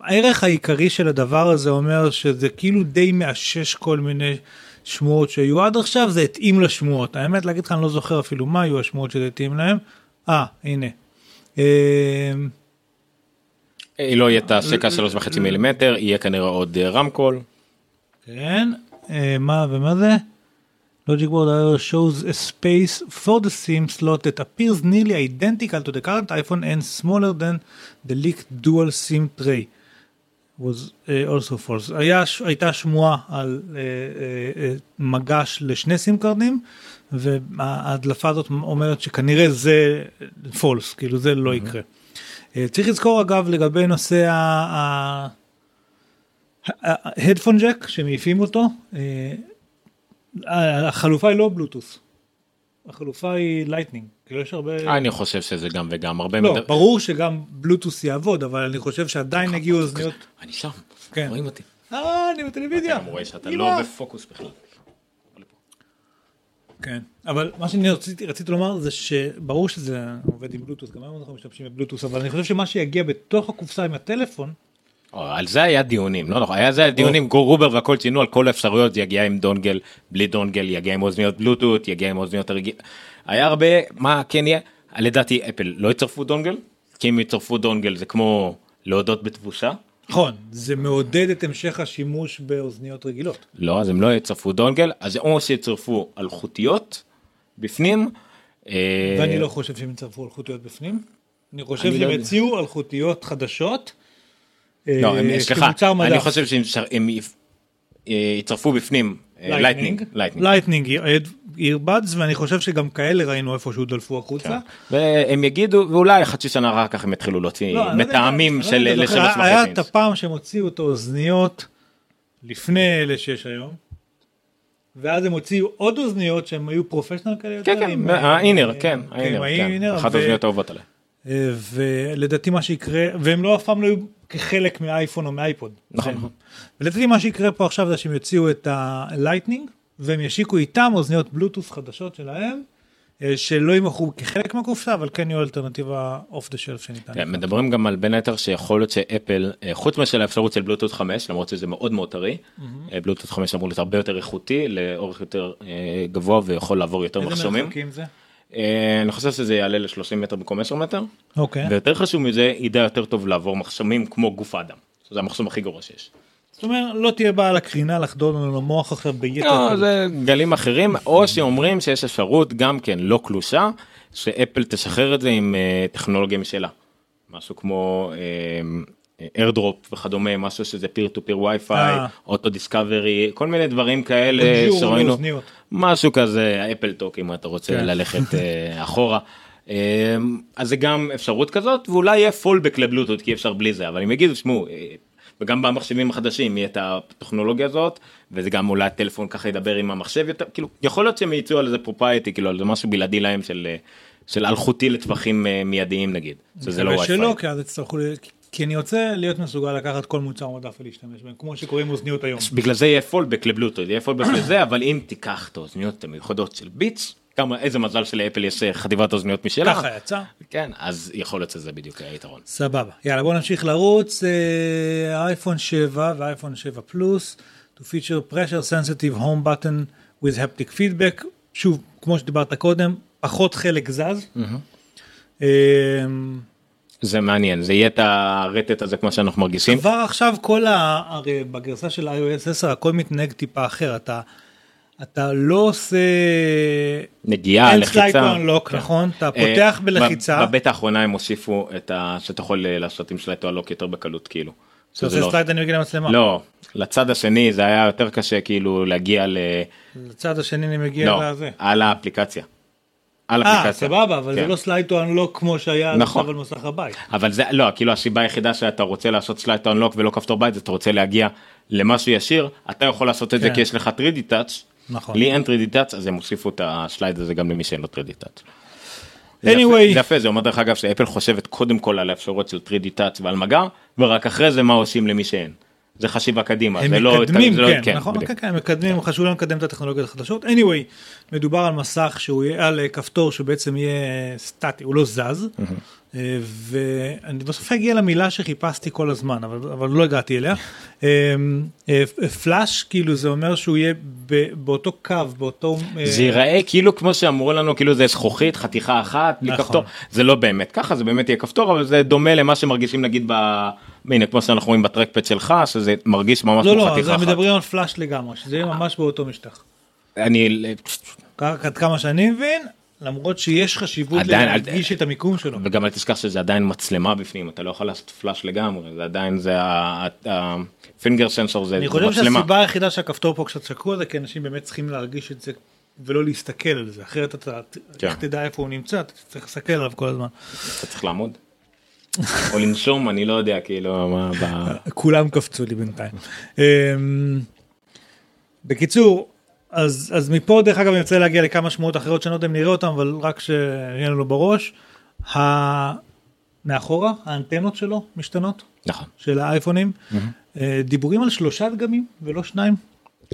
הערך העיקרי של הדבר הזה אומר שזה כאילו די מאשש כל מיני שמועות שהיו עד עכשיו, זה התאים לשמועות. האמת להגיד לך אני לא זוכר אפילו מה היו השמועות שזה התאים להם. אה, הנה. אה, אה, לא יהיה את שלוש וחצי מילימטר יהיה כנראה עוד אה, רמקול. כן, אה, מה ומה זה? Logic board however shows a space for the SIM slot that appears nearly identical to the current iPhone and smaller than the leaked dual SIM tray. was uh, also false. היה, הייתה שמועה על uh, uh, uh, מגש לשני סים קרדים וההדלפה הזאת אומרת שכנראה זה false, כאילו זה לא יקרה. Uh, צריך לזכור אגב לגבי נושא ה headphone jack שמעיפים אותו, אה, החלופה היא לא בלוטוס, החלופה היא Lightning, כאילו יש הרבה, אני חושב שזה גם וגם הרבה לא, מדי- ברור שגם בלוטוס יעבוד, אבל אני חושב שעדיין יגיעו אוזניות, אני שם כן. רואים אותי. אה, אני בטלוויזיה, אני רואה שאתה. לא בפוקוס בכלל. כן, אבל מה שאני רציתי, רציתי לומר זה שברור שזה עובד עם בלוטוס, גם היום אנחנו משתמשים בבלוטוס, אבל אני חושב שמה שיגיע בתוך הקופסה עם הטלפון, על זה היה דיונים לא נכון היה זה היה דיונים גור רובר והכל ציינו על כל האפשרויות יגיע עם דונגל בלי דונגל יגיע עם אוזניות בלוטות יגיע עם אוזניות הרגיל. היה הרבה מה כן יהיה לדעתי אפל לא יצרפו דונגל כי אם יצרפו דונגל זה כמו להודות בתבוסה. נכון, זה מעודד את המשך השימוש באוזניות רגילות. לא אז הם לא יצרפו dongle אז או שיצרפו אלחוטיות בפנים. אה, ואני לא חושב שהם יצרפו אלחוטיות בפנים. אני חושב לא שהם יודע. יציעו אלחוטיות חדשות. לא, אה, סליחה, כמוצר מדף. אני חושב שהם אה, יצרפו בפנים Lightning, Lightning, earbuds ואני חושב שגם כאלה ראינו איפשהו דלפו החוצה. והם יגידו ואולי חצי שנה אחר כך הם יתחילו להוציא לא, לא מטעמים לא של יודע, לשלוש היה וחצי את. הפעם שהם הוציאו את האוזניות לפני אלה שיש היום. ואז הם הוציאו עוד אוזניות שהם היו professional כאלה יותר. כן כן עם, ה in-ear אה, כן ה in-ear כן ה in-ear, אחת האוזניות האהובות עליי. אה, ולדעתי מה שיקרה והם לא אף פעם לא היו כחלק מאייפון או מאייפוד. נכון, נכון. ולדעתי מה שיקרה פה עכשיו זה שהם יוציאו את ה Lightning והם ישיקו איתם אוזניות בלוטוס חדשות שלהם. אה, שלא ימכרו כחלק מהקופסה אבל כן יהיו אלטרנטיבה off the shelf שניתן. כן, מדברים גם על בין היתר שיכול להיות שאפל אה, חוץ מאשר האפשרות של בלוטות 5 למרות שזה מאוד מאוד טרי אה, בלוטות 5 אמור להיות הרבה יותר איכותי לאורך יותר גבוה ויכול לעבור יותר איזה? אה, אני חושב שזה יעלה ל-30 מטר במקום 10 מטר אוקיי. ויותר חשוב מזה ידע יותר טוב לעבור מחסומים כמו גוף האדם. זה המחסום הכי גרוע שיש. זאת אומרת לא תהיה בעיה לקרינה לחדור לנו למוח עכשיו ביתר. לא. זה גלים אחרים או שאומרים שיש אפשרות גם כן לא קלושה שאפל תשחרר את זה עם אה, טכנולוגיה משלה. משהו כמו AirDrop וכדומה משהו שזה peer to peer Wi-Fi אה. auto discovery כל מיני דברים כאלה שראינו. משהו כזה AppleTalk אם אתה רוצה כן. ללכת אה, אחורה. אה, אז זה גם אפשרות כזאת ואולי יהיה fallback ל Bluetooth כי אפשר בלי זה אבל אם יגידו שמעו אה, וגם במחשבים החדשים יהיה את הטכנולוגיה הזאת וזה גם אולי הטלפון ככה ידבר עם המחשב יותר כאילו יכול להיות שהם יצאו על איזה proprietary כאילו על זה משהו בלעדי להם של אה, של אלחוטי לטווחים אה, מיידיים נגיד. שזה לא וי-פיי. שלא כי אז יצטרכו כי אני רוצה להיות מסוגל לקחת כל מוצר מדף ולהשתמש בהם כמו שקוראים אוזניות היום. בגלל זה יהיה פולבק לבלוטות יהיה פולבק לזה אבל אם תיקח את האוזניות המיוחדות של ביטס כמה איזה מזל שלאפל יש אה, חטיבת אוזניות משלה. ככה יצא. כן אז יכול להיות שזה בדיוק היתרון. סבבה. יאללה בוא נמשיך לרוץ. אה, אייפון 7 ואייפון 7 פלוס. to feature pressure sensitive home button with haptic feedback. שוב כמו שדיברת קודם פחות חלק זז. אה, זה מעניין זה יהיה את הרטט הזה כמו שאנחנו מרגישים. כבר עכשיו כל ה... הרי בגרסה של iOS 10 הכל מתנהג טיפה אחר אתה. אתה לא עושה נגיעה אין לחיצה. to unlock, נכון? אתה פותח אה, בלחיצה. בב- בבית האחרונה הם הוסיפו את ה... שאתה יכול אה, לעשות עם to unlock יותר בקלות כאילו. אתה עושה לא- סלייד אני מגיע למצלמה. לא לצד השני זה היה יותר קשה כאילו להגיע ל... לצד השני אני מגיע לא לזה. על האפליקציה. על אה אפליקציה. סבבה אבל זה כן. לא slide to unlock כמו שהיה נכון. על מסך הבית. אבל זה לא כאילו הסיבה היחידה שאתה רוצה לעשות slide to unlock ולא כפתור בית זה אתה רוצה להגיע למשהו ישיר אתה יכול לעשות את זה כן. כי יש לך 3D touch. נכון. לי אין 3D touch אז הם הוסיפו את ה slide הזה גם למי שאין לו 3D touch. זה anyway זה יפה זה אומר דרך אגב שאפל חושבת קודם כל על האפשרויות של 3D touch ועל מגע ורק אחרי זה מה עושים למי שאין. זה חשיבה קדימה הם זה לא מקדמים לא- כן נכון בדיוק. כן כן הם מקדמים חשוב להם לקדם את הטכנולוגיות החדשות anyway מדובר על מסך שהוא יהיה על אה, כפתור שבעצם יהיה סטטי הוא לא זז אה, ואני בסוף אגיע למילה שחיפשתי כל הזמן אבל אבל לא הגעתי אליה אה, אה, פלאש כאילו זה אומר שהוא יהיה באותו קו באותו אה, זה ייראה כאילו כמו שאמרו לנו כאילו זה זכוכית חתיכה אחת בלי נכון. כפתור זה לא באמת ככה זה באמת יהיה כפתור אבל זה דומה למה שמרגישים נגיד ב... הנה כמו שאנחנו רואים בטרקפד שלך שזה מרגיש ממש לא כמו לא חתיכה אחת. מדברים על פלאש לגמרי שזה יהיה ממש באותו משטח. אני עד כמה שאני מבין למרות שיש חשיבות עדיין- להדגיש את המיקום שלו. וגם אל תשכח שזה עדיין מצלמה בפנים אתה לא יכול לעשות פלאש לגמרי זה עדיין זה הפינגר סנסור זה אני זה חושב מצלמה. שהסיבה היחידה שהכפתור פה קצת שקוע זה כי אנשים באמת צריכים להרגיש את זה ולא להסתכל על זה אחרת אתה כן. איך תדע איפה הוא נמצא אתה צריך להסתכל עליו כל הזמן. אתה צריך לעמוד. או לנשום אני לא יודע כאילו מה ב- כולם קפצו לי בינתיים. אמ, בקיצור אז אז מפה דרך אגב אני רוצה להגיע לכמה שמועות אחרות שאני לא יודע אם נראה אותם אבל רק שיהיה לנו בראש. ה- מאחורה האנטנות שלו משתנות נכון. של האייפונים אה, דיבורים על שלושה דגמים ולא שניים.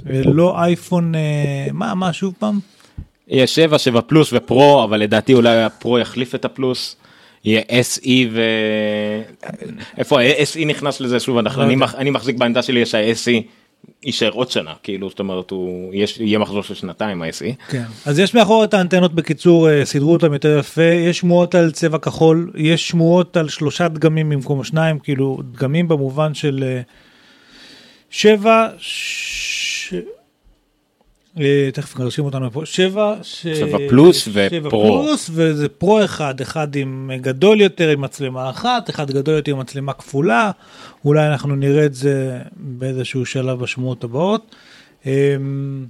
אה, לא אייפון אה, מה מה שוב פעם יש 7 7 פלוס ופרו אבל לדעתי אולי הפרו יחליף את הפלוס. יהיה SE ו... איפה ה-SE נכנס לזה שוב אנחנו, לא אני, מחזיק בעמדה שלי שה-SE יישאר עוד שנה כאילו זאת אומרת הוא יש יהיה מחזור של שנתיים ה-SE. כן. אז יש מאחור את האנטנות בקיצור אה, סידרו אותם יותר יפה יש שמועות על צבע כחול יש שמועות על שלושה דגמים במקום שניים כאילו דגמים במובן של אה, שבע ש... אה, תכף נרשים אותנו פה שבע ש... שבע פלוס שבע ופרו. פלוס וזה פרו אחד אחד עם גדול יותר עם מצלמה אחת אחד גדול יותר עם מצלמה כפולה אולי אנחנו נראה את זה באיזשהו שלב בשמועות הבאות. אמ,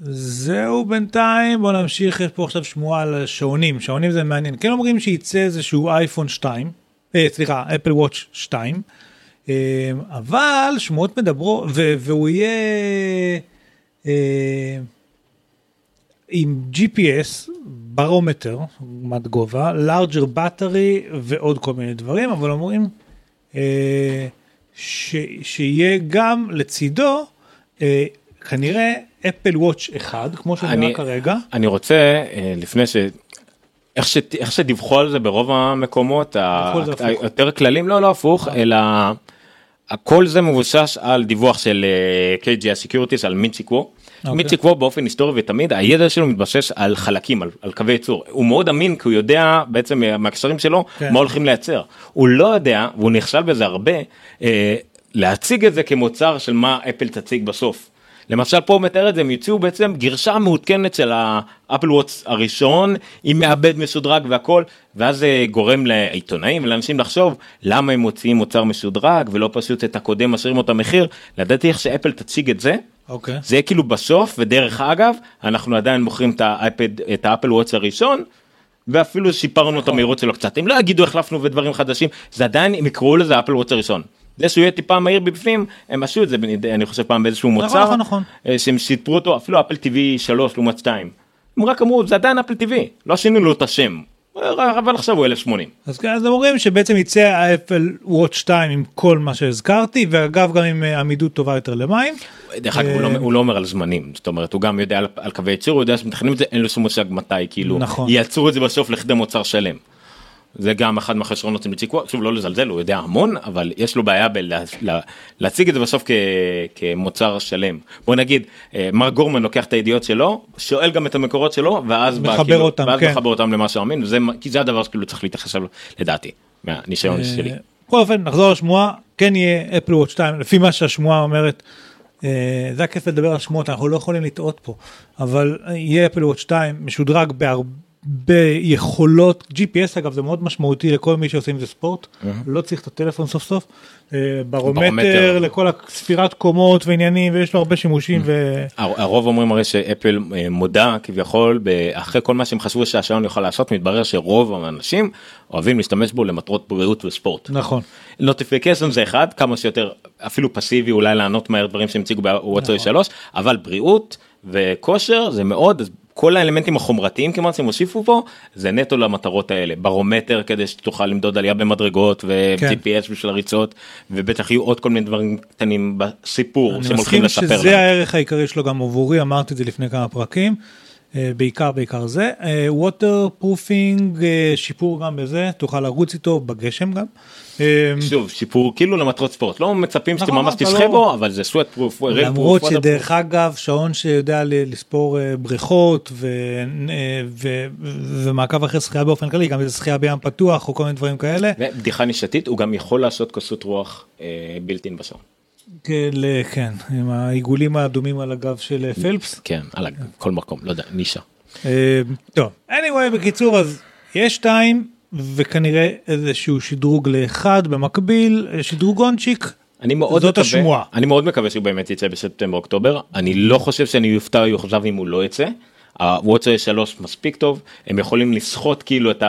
זהו בינתיים, בוא נמשיך, יש פה עכשיו שמועה על שעונים, שעונים זה מעניין. כן אומרים שייצא איזשהו אייפון 2, אה, סליחה, אפל וואץ' 2, אה, אבל שמועות מדברות, והוא יהיה אה, עם GPS, ברומטר, עומת גובה, לארג'ר בטרי ועוד כל מיני דברים, אבל אומרים אה, ש- שיהיה גם לצידו אה, כנראה אפל וואץ' 1, כמו שנראה כרגע. אני רוצה אה, לפני ש... איך, ש... איך שדיווחו על זה ברוב המקומות ה-. היותר כללים לא לא הפוך אלא הכל זה מבוסס על דיווח של אה, KGI Securities על מיצ'יקוו. אוקיי. מיצ'יקוו באופן היסטורי ותמיד הידע שלו מתבסס על חלקים על, על קווי ייצור הוא מאוד אמין כי הוא יודע בעצם אה, מהקשרים שלו כן. מה הולכים לייצר הוא לא יודע והוא נכשל בזה הרבה אה, להציג את זה כמוצר של מה אפל תציג בסוף. למשל פה הוא מתאר את זה הם יוציאו בעצם גרשה מעודכנת של האפל וואטס הראשון עם מעבד משודרג והכל ואז זה גורם לעיתונאים ולאנשים לחשוב למה הם מוציאים מוצר משודרג ולא פשוט את הקודם משאירים אותו מחיר לדעתי איך שאפל תציג את זה אוקיי. זה יהיה כאילו בסוף ודרך אגב אנחנו עדיין מוכרים את האייפד את האפל וואטס הראשון. ואפילו שיפרנו את המהירות שלו קצת הם לא יגידו החלפנו ודברים חדשים זה עדיין הם יקראו לזה אפל וואטס הראשון. זה שהוא יהיה טיפה מהיר בפנים הם עשו את זה אני חושב פעם באיזשהו מוצר נכון, נכון. אה, שהם שיפרו אותו אפילו אפל TV 3 לעומת 2. הם רק אמרו זה עדיין אפל TV לא שינו לו את השם אה, אבל עכשיו הוא 1080. אז אז הם אומרים שבעצם יצא האפל וואץ' 2 עם כל מה שהזכרתי, ואגב גם עם אה, עמידות טובה יותר למים. דרך אגב הוא לא- הוא לא אומר על זמנים זאת אומרת הוא גם יודע על- על קווי ייצור הוא יודע שמתכננים את זה אין לו שום מושג מתי כאילו נכון. ייצרו את זה בסוף לכדי מוצר שלם. זה גם אחד מהחשרונות של מצ'יקו שוב לא לזלזל הוא יודע המון אבל יש לו בעיה בלהציג את זה בסוף כ- כמוצר שלם בוא נגיד אה, מר גורמן לוקח את הידיעות שלו שואל גם את המקורות שלו ואז בא, מחבר כאילו, אותם, ואז כן. מחבר אותם למה מאמין וזה כי זה הדבר שכאילו צריך להתייחס אליו לדעתי מהניסיון שלי. אה, בכל אופן, נחזור לשמועה, כן יהיה אפל וואץ' 2, לפי מה שהשמועה אומרת. אה, זה הכיף לדבר על שמועות, אנחנו לא יכולים לטעות פה, אבל יהיה אפל וואץ' 2 משודרג בהרבה יכולות, GPS אגב זה מאוד משמעותי לכל מי שעושה עם זה ספורט, לא צריך את הטלפון סוף סוף, אה, ברומטר ברומטר. לכל הספירת קומות ועניינים ויש לו הרבה שימושים ו... הר- הרוב אומרים הרי שאפל אה, מודה כביכול אחרי כל מה שהם חשבו שהשעון יכול לעשות מתברר שרוב האנשים אוהבים להשתמש בו למטרות בריאות וספורט. נכון. notification זה אחד כמה שיותר אפילו פסיבי אולי לענות מהר דברים שהם הציגו ב watchOS 3 אבל בריאות וכושר זה מאוד כל האלמנטים החומרתיים כמעט שהם הוסיפו פה זה נטו למטרות האלה ברומטר כדי שתוכל למדוד עלייה במדרגות כן. ו-GPS בשביל הריצות ובטח יהיו עוד כל מיני דברים קטנים בסיפור אני שהם הולכים מסכים לספר שזה לנו. הערך העיקרי שלו גם עבורי, אמרתי את זה לפני כמה פרקים, בעיקר בעיקר זה. water proofing, שיפור גם בזה, תוכל לרוץ איתו בגשם גם. אה, שוב שיפור כאילו למטרות ספורט לא מצפים נכון, ממש אתה תשחה לא- בו אבל זה sweat proof למרות שדרך אגב שעון שיודע לספור אה, בריכות אה, ומעקב אחרי שחייה באופן כללי, גם איזה שחייה בים פתוח או כל מיני דברים כאלה. ובדיחה נישתית הוא גם יכול לעשות כוסות רוח אה, בלתי בשעון. כן, עם העיגולים האדומים על הגב של אה, פלפס. כן על כל מקום לא יודע נישה. אה, טוב, anyway, בקיצור, אז יש שתיים, וכנראה איזשהו שדרוג לאחד במקביל, אה, שדרוגונצ'יק. אני מאוד זאת מקווה, השמועה. אני מאוד מקווה שהוא באמת יצא בספטמבר אוקטובר אני לא חושב שאני אופתע או יאוכזב אם הוא לא יצא. הוואטסאפ 3 מספיק טוב הם יכולים לסחוט כאילו את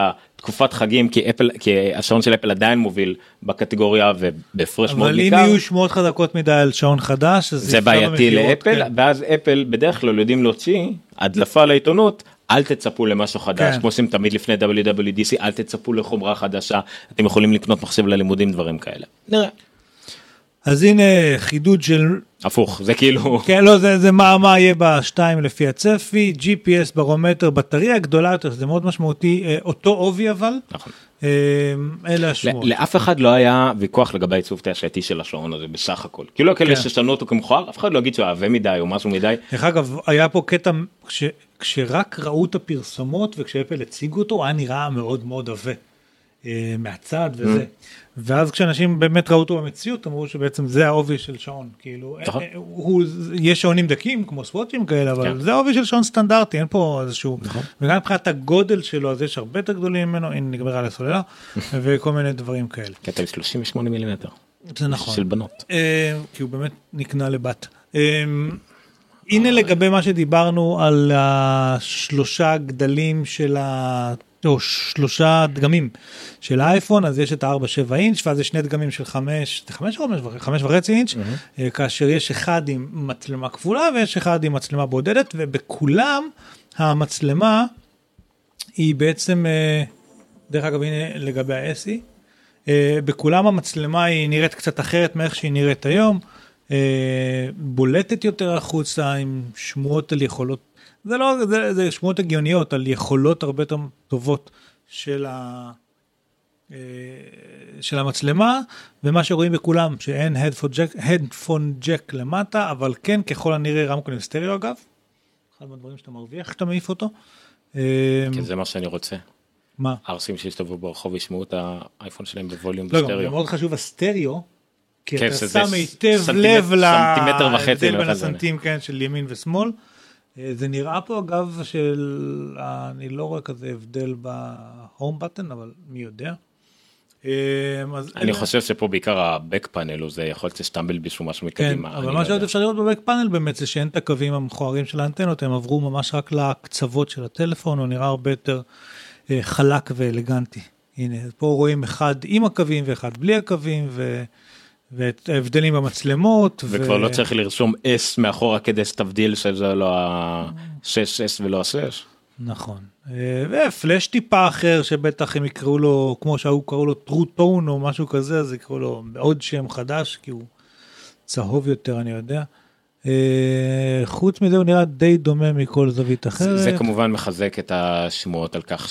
התקופת חגים כי אפל כי השעון של אפל עדיין מוביל בקטגוריה ובהפרש מאוד אבל אם ניכר. יהיו שמועות חזקות מדי על שעון חדש, אז זה בעייתי לאפל כן. ואז אפל בדרך כלל יודעים להוציא הדלפה לעיתונות אל תצפו למשהו חדש כן. כמו שעושים תמיד לפני WWDC אל תצפו לחומרה חדשה אתם יכולים לקנות מחשב ללימודים דברים כאלה. נראה. אז הנה חידוד של, הפוך זה כאילו כן, לא, זה, זה מה, מה יהיה בשתיים לפי הצפי, GPS, ברומטר, בטריה גדולה יותר, זה מאוד משמעותי, אה, אותו עובי אבל, נכון. אה, אלה השמועות. לאף אחד לא היה ויכוח לגבי העיצוב תעשייתי של השעון הזה בסך הכל כאילו הכאלה כן. ששנו אותו כמכוער אף אחד לא יגיד שהוא עבה מדי או משהו מדי דרך אגב, היה פה קטע, כש, כשרק ראו את הפרסומות וכשאפל הציגו אותו, הוא היה נראה מאוד מאוד עבה. אה, מהצד וזה. ואז כשאנשים באמת ראו אותו במציאות, אמרו שבעצם זה העובי של שעון. כאילו, נכון. אה, אה, הוא, יש שעונים דקים כמו סוואצ'ים כאלה, אבל כן. זה העובי של שעון סטנדרטי, אין פה איזשהו... וגם מבחינת הגודל שלו, אז יש הרבה יותר גדולים ממנו, הנה נגמרה לסוללה, וכל מיני דברים כאלה. כתב 38 מילימטר זה נכון. של בנות. אה, כי הוא באמת נקנה לבת. אה, הנה לגבי מה שדיברנו על השלושה גדלים של ה... או שלושה דגמים של האייפון אז יש את ה-4 7 אינץ' ואז יש שני דגמים של 5 5 או 5 וחצי אינץ' אה, כאשר יש אחד עם מצלמה כפולה ויש אחד עם מצלמה בודדת ובכולם המצלמה היא בעצם אה, דרך אגב הנה לגבי ה-SE אה, בכולם המצלמה היא נראית קצת אחרת מאיך שהיא נראית היום. בולטת יותר החוצה עם שמועות על יכולות, זה לא, זה, זה שמועות הגיוניות על יכולות הרבה יותר טובות של, ה, אה, של המצלמה, ומה שרואים בכולם שאין הדפון ג'ק למטה, אבל כן ככל הנראה רמקולים סטריאו אגב, אחד מהדברים שאתה מרוויח כשאתה מעיף אותו. כן, זה מה שאני רוצה. מה? ערסים שיסתובבו ברחוב ישמעו את האייפון שלהם בווליום לא, בסטריאו. זה מאוד חשוב הסטריאו, כי כן, אתה שם היטב לב להבדל בין לשני. הסנטים כן, של ימין ושמאל. אה, זה נראה פה אגב של, אני לא רואה כזה הבדל בהום בטן, אבל מי יודע. אה, אני חושב שפה בעיקר הבק פאנל הוא זה יכול להיות שסטמבל בשביל משהו כן, מקדימה. אבל מה לא שעוד. אפשר לראות בבק פאנל באמת זה שאין את הקווים המכוערים של האנטנות, הם עברו ממש רק לקצוות של הטלפון, הוא נראה הרבה יותר אה, חלק ואלגנטי. הנה, פה רואים אחד עם הקווים ואחד בלי הקווים, ו... ואת ההבדלים במצלמות. וכבר ו... לא צריך לרשום S מאחורה כדי שתבדיל שזה לא ה-6S ולא ה-6. נכון. אה, ופלאש טיפה אחר שבטח הם יקראו לו, כמו שההוא קראו לו טרו טון או משהו כזה, אז יקראו לו בעוד שם חדש, כי הוא צהוב יותר, אני יודע. אה, חוץ מזה הוא נראה די דומה מכל זווית אחרת. זה כמובן מחזק את השמועות על כך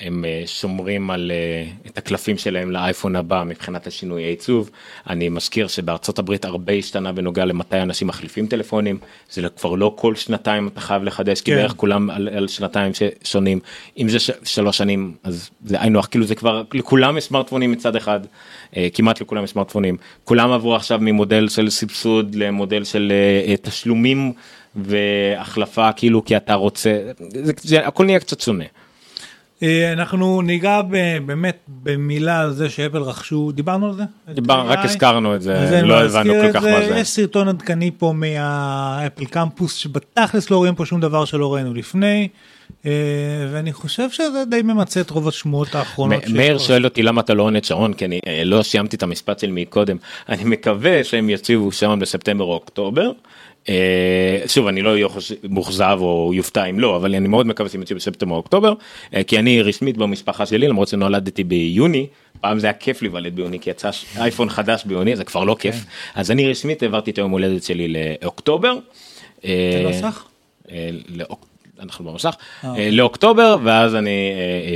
שהם אה, שומרים על אה, את הקלפים שלהם לאייפון הבא מבחינת השינוי העיצוב. אני מזכיר שבארצות הברית הרבה השתנה בנוגע למתי אנשים מחליפים טלפונים זה כבר לא כל שנתיים אתה חייב לחדש כי כן. בערך כולם על, על שנתיים ששונים אם זה ש, שלוש שנים אז זה היינו הך כאילו זה כבר לכולם יש סמארטפונים מצד אחד אה, כמעט לכולם יש סמארטפונים כולם עברו עכשיו ממודל של סבסוד למודל של אה, תשלומים והחלפה כאילו כי אתה רוצה זה, זה הכל נהיה קצת שונה. אה, אנחנו ניגע באמת במילה על זה שאפל רכשו, דיברנו על זה? את דיבר, רק? הזכרנו את זה לא הבנו כל כך מה זה. יש סרטון עדכני פה מהאפל קמפוס שבתכלס לא רואים פה שום דבר שלא ראינו לפני אה, ואני חושב שזה די ממצה את רוב השמועות האחרונות. מאיר. שואל אותי למה אתה לא עונה את שעון כי אני אה, לא סיימתי את המשפט שלי מקודם אני מקווה שהם יציבו שעון בספטמבר או אוקטובר. אה, שוב אני לא אהיה מאוכזב או יופתע אם לא אבל אני מאוד מקווה שהם יציבו בספטמבר או אוקטובר אה, כי אני רשמית במשפחה שלי למרות שנולדתי ביוני. פעם זה היה כיף להיוולד ביוני כי יצא אייפון חדש ביוני זה כבר לא כיף. אז אני רשמית העברתי את היום הולדת שלי לאוקטובר. אה, אנחנו במסך. אה, לאוקטובר ואז אני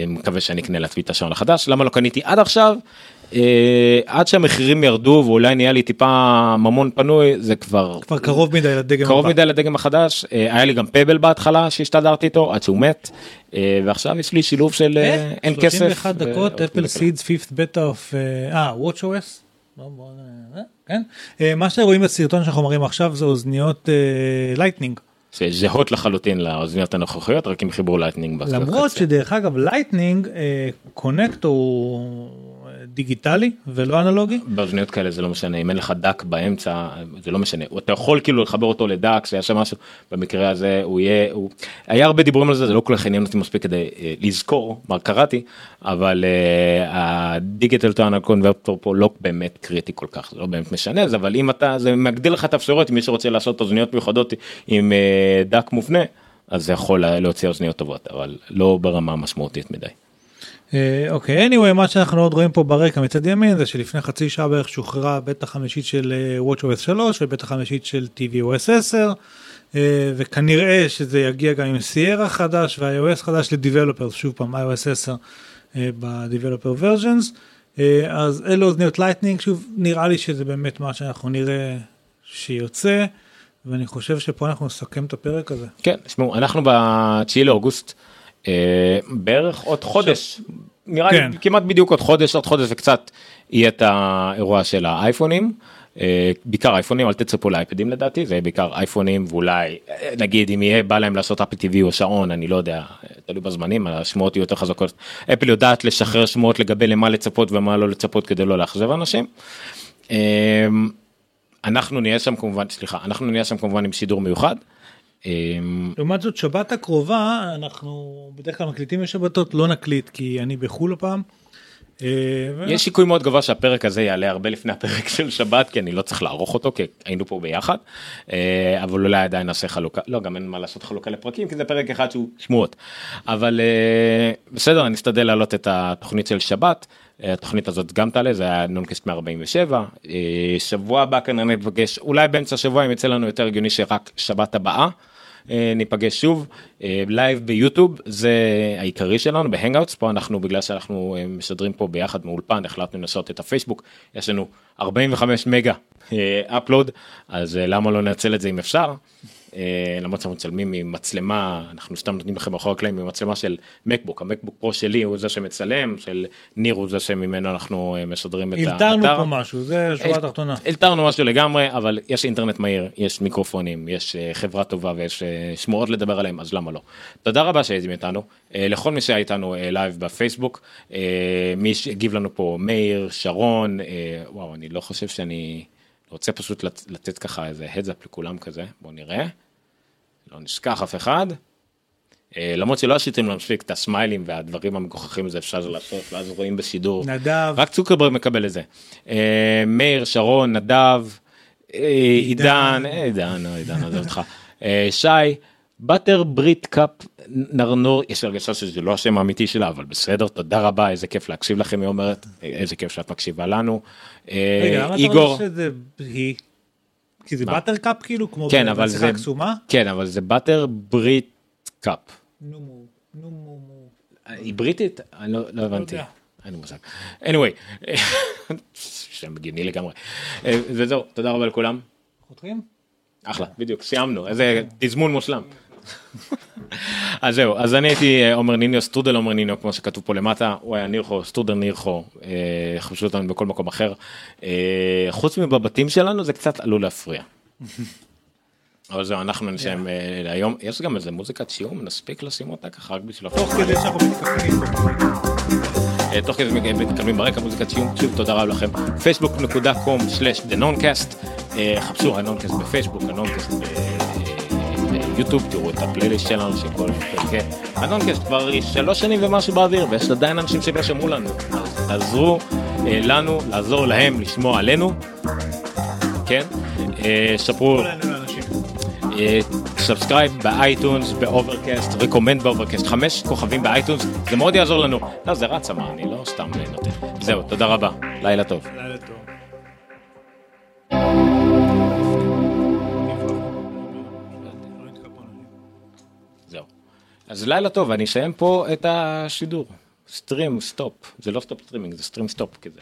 מקווה שאני אקנה לעצמי את השעון החדש. למה לא קניתי עד עכשיו אה, עד שהמחירים ירדו ואולי נהיה לי טיפה ממון פנוי זה כבר כבר קרוב מדי לדגם קרוב הבא. מדי לדגם החדש אה, היה לי גם פבל בהתחלה שהסתדרתי איתו עד שהוא מת אה, ועכשיו יש לי שילוב של אה, אין כסף. 31 ו- דקות Apple. seeds fifth beta of אה watchOS. כן מה שרואים בסרטון שאנחנו מראים עכשיו זה אוזניות Lightning שזהות לחלוטין לאוזניות הנוכחיות רק עם חיבור Lightning. למרות. שדרך אגב Lightning connect הוא דיגיטלי ולא אנלוגי. באוזניות כאלה זה לא משנה אם אין לך DAC באמצע זה לא משנה אתה יכול כאילו לחבר אותו ל DAC שהיה שם משהו במקרה הזה הוא יהיה הוא היה הרבה דיבורים על זה זה לא כל כך עניין אותי מספיק כדי אה, לזכור מה קראתי אבל הדיגיטל טון הקונברטור פה לא באמת קריטי כל כך זה לא באמת משנה אז אבל אם אתה זה מגדיל לך את האפשרויות אם מי שרוצה לעשות אוזניות מיוחדות עם אה, דק מובנה אז זה יכול להוציא אוזניות טובות אבל לא ברמה משמעותית מדי. אה, אוקיי, anyway, מה שאנחנו עוד רואים פה ברקע מצד ימין זה שלפני חצי שעה בערך שוחררה בטא חמישית של אה, WatchOS 3 ובטא חמישית של tvOS 10 אה, וכנראה שזה יגיע גם עם Sierra חדש ו-iOS חדש ל-Developers, שוב פעם iOS 10 אה, ב-Developer versions. אז אלו אוזניות Lightning, שוב נראה לי שזה באמת מה שאנחנו נראה שיוצא ואני חושב שפה אנחנו נסכם את הפרק הזה. כן, תשמעו, אנחנו ב-9 לאוגוסט, בערך עוד חודש, נראה כן. לי כמעט בדיוק עוד חודש, עוד חודש וקצת, יהיה את האירוע של האייפונים. אה, בעיקר אייפונים, אל תצפו לאייפדים לדעתי, זה בעיקר אייפונים ואולי, אה, נגיד אם יהיה בא להם לעשות אפל TV או שעון, אני לא יודע, אה, תלוי בזמנים, השמועות יהיו יותר חזקות. אפל יודעת לשחרר שמועות לגבי למה לצפות ומה לא לצפות כדי לא לאכזב אנשים. אה, אנחנו נהיה שם כמובן, סליחה, אנחנו נהיה שם כמובן עם שידור מיוחד. אה, לעומת זאת שבת הקרובה אנחנו בדרך כלל מקליטים בשבתות לא נקליט כי אני בחו"ל הפעם. אה, יש סיכוי מאוד גבוה שהפרק הזה יעלה הרבה לפני הפרק של שבת כי אני לא צריך לערוך אותו כי היינו פה ביחד אה, אבל אולי עדיין נעשה חלוקה לא גם אין מה לעשות חלוקה לפרקים כי זה פרק אחד שהוא שמועות אבל אה, בסדר אני אשתדל להעלות את התוכנית של שבת. התוכנית הזאת גם תעלה זה היה נונקסט 147 אה, שבוע הבא כנראה נפגש אולי באמצע השבוע אם יצא לנו יותר הגיוני שרק שבת הבאה. אה, ניפגש שוב אה, live ביוטיוב זה העיקרי שלנו בהנגאוטס פה אנחנו בגלל שאנחנו אה, משדרים פה ביחד מאולפן החלטנו לנסות את הפייסבוק יש לנו 45 מגה upload אז אה, למה לא ננצל את זה אם אפשר. אה, למרות שאנחנו מצלמים ממצלמה אנחנו סתם נותנים לכם מאחורי הקלעים ממצלמה של מקבוק המקבוק פרו שלי הוא זה שמצלם של ניר הוא זה שממנו אנחנו אה, משדרים את האתר. אלתרנו פה משהו זה שורה תחתונה. אלתרנו משהו לגמרי אבל יש אינטרנט מהיר יש מיקרופונים יש אה, חברה טובה ויש שמועות לדבר עליהם אז למה לא. תודה רבה שהייתם איתנו לכל מי שהיה איתנו live בפייסבוק מי שהגיב לנו פה מאיר שרון וואו אני לא חושב שאני רוצה פשוט לת- לתת ככה איזה heads up לכולם כזה בוא נראה. לא נשכח אף אחד. אה, למרות שלא עשיתם מספיק את הסמיילים והדברים המגוחכים הזה אפשר לעשות ואז רואים בשידור. נדב. רק צוקרברג מקבל את זה. אה, מאיר, שרון, נדב, אה, עידן, עידן, לא, עידן, עזוב אותך. שי, באטר ברית קאפ נרנור, יש הרגשה שזה לא השם האמיתי שלה, אבל בסדר, תודה רבה, איזה כיף להקשיב לכם, היא אומרת, איזה כיף שאת מקשיבה לנו. רגע, למה אתה אומר שזה היא? כי זה? באטר קאפ כאילו כמו כן, אבל זה, הקסומה? כן, אבל זה באטר ברית קאפ. נו מו, נו מו מו. היא בריטית? אני לא, לא הבנתי. יודע. אין לי מושג. anyway, שם הגיוני לגמרי. אה, וזהו, תודה רבה לכולם. חותכים? אחלה, בדיוק, סיימנו, איזה תזמון מושלם. אז זהו, אז אני הייתי אה, עומר ניניו, סטרודל עומר ניניו, כמו שכתוב פה למטה, הוא היה נירחו, סטרודל נירחו, אה, חפשו אותנו בכל מקום אחר. אה, חוץ מבבתים שלנו זה קצת עלול להפריע. אבל זהו, אנחנו נסיים אה, להיום, יש גם איזה מוזיקת סיום, נספיק לשים אותה ככה רק בשביל תוך כדי שאנחנו. אה, תוך כדי מתקדמים ברקע מוזיקת סיום שוב תודה רבה לכם. facebook.com/thenoncast חפשו הנונקאסט בפייסבוק הנונקאסט ב- ביוטיוב תראו את הפלייליסט שלנו של כל פרקי הנונקאסט כבר שלוש שנים ומשהו באוויר ויש עדיין אנשים שלא שמעו לנו. אז תעזרו אה, לנו לעזור להם לשמוע עלינו. כן? אה, העניין לאנשים. subscribe באייטונס באוברקאסט recommend באוברקאסט. חמש כוכבים באייטונס זה מאוד יעזור לנו. לא זה רץ אמר אני לא סתם נותן. זהו תודה רבה. לילה טוב. לילה טוב. אז לילה טוב אני אסיים פה את השידור. stream stop זה לא stop streaming זה stream stop כזה.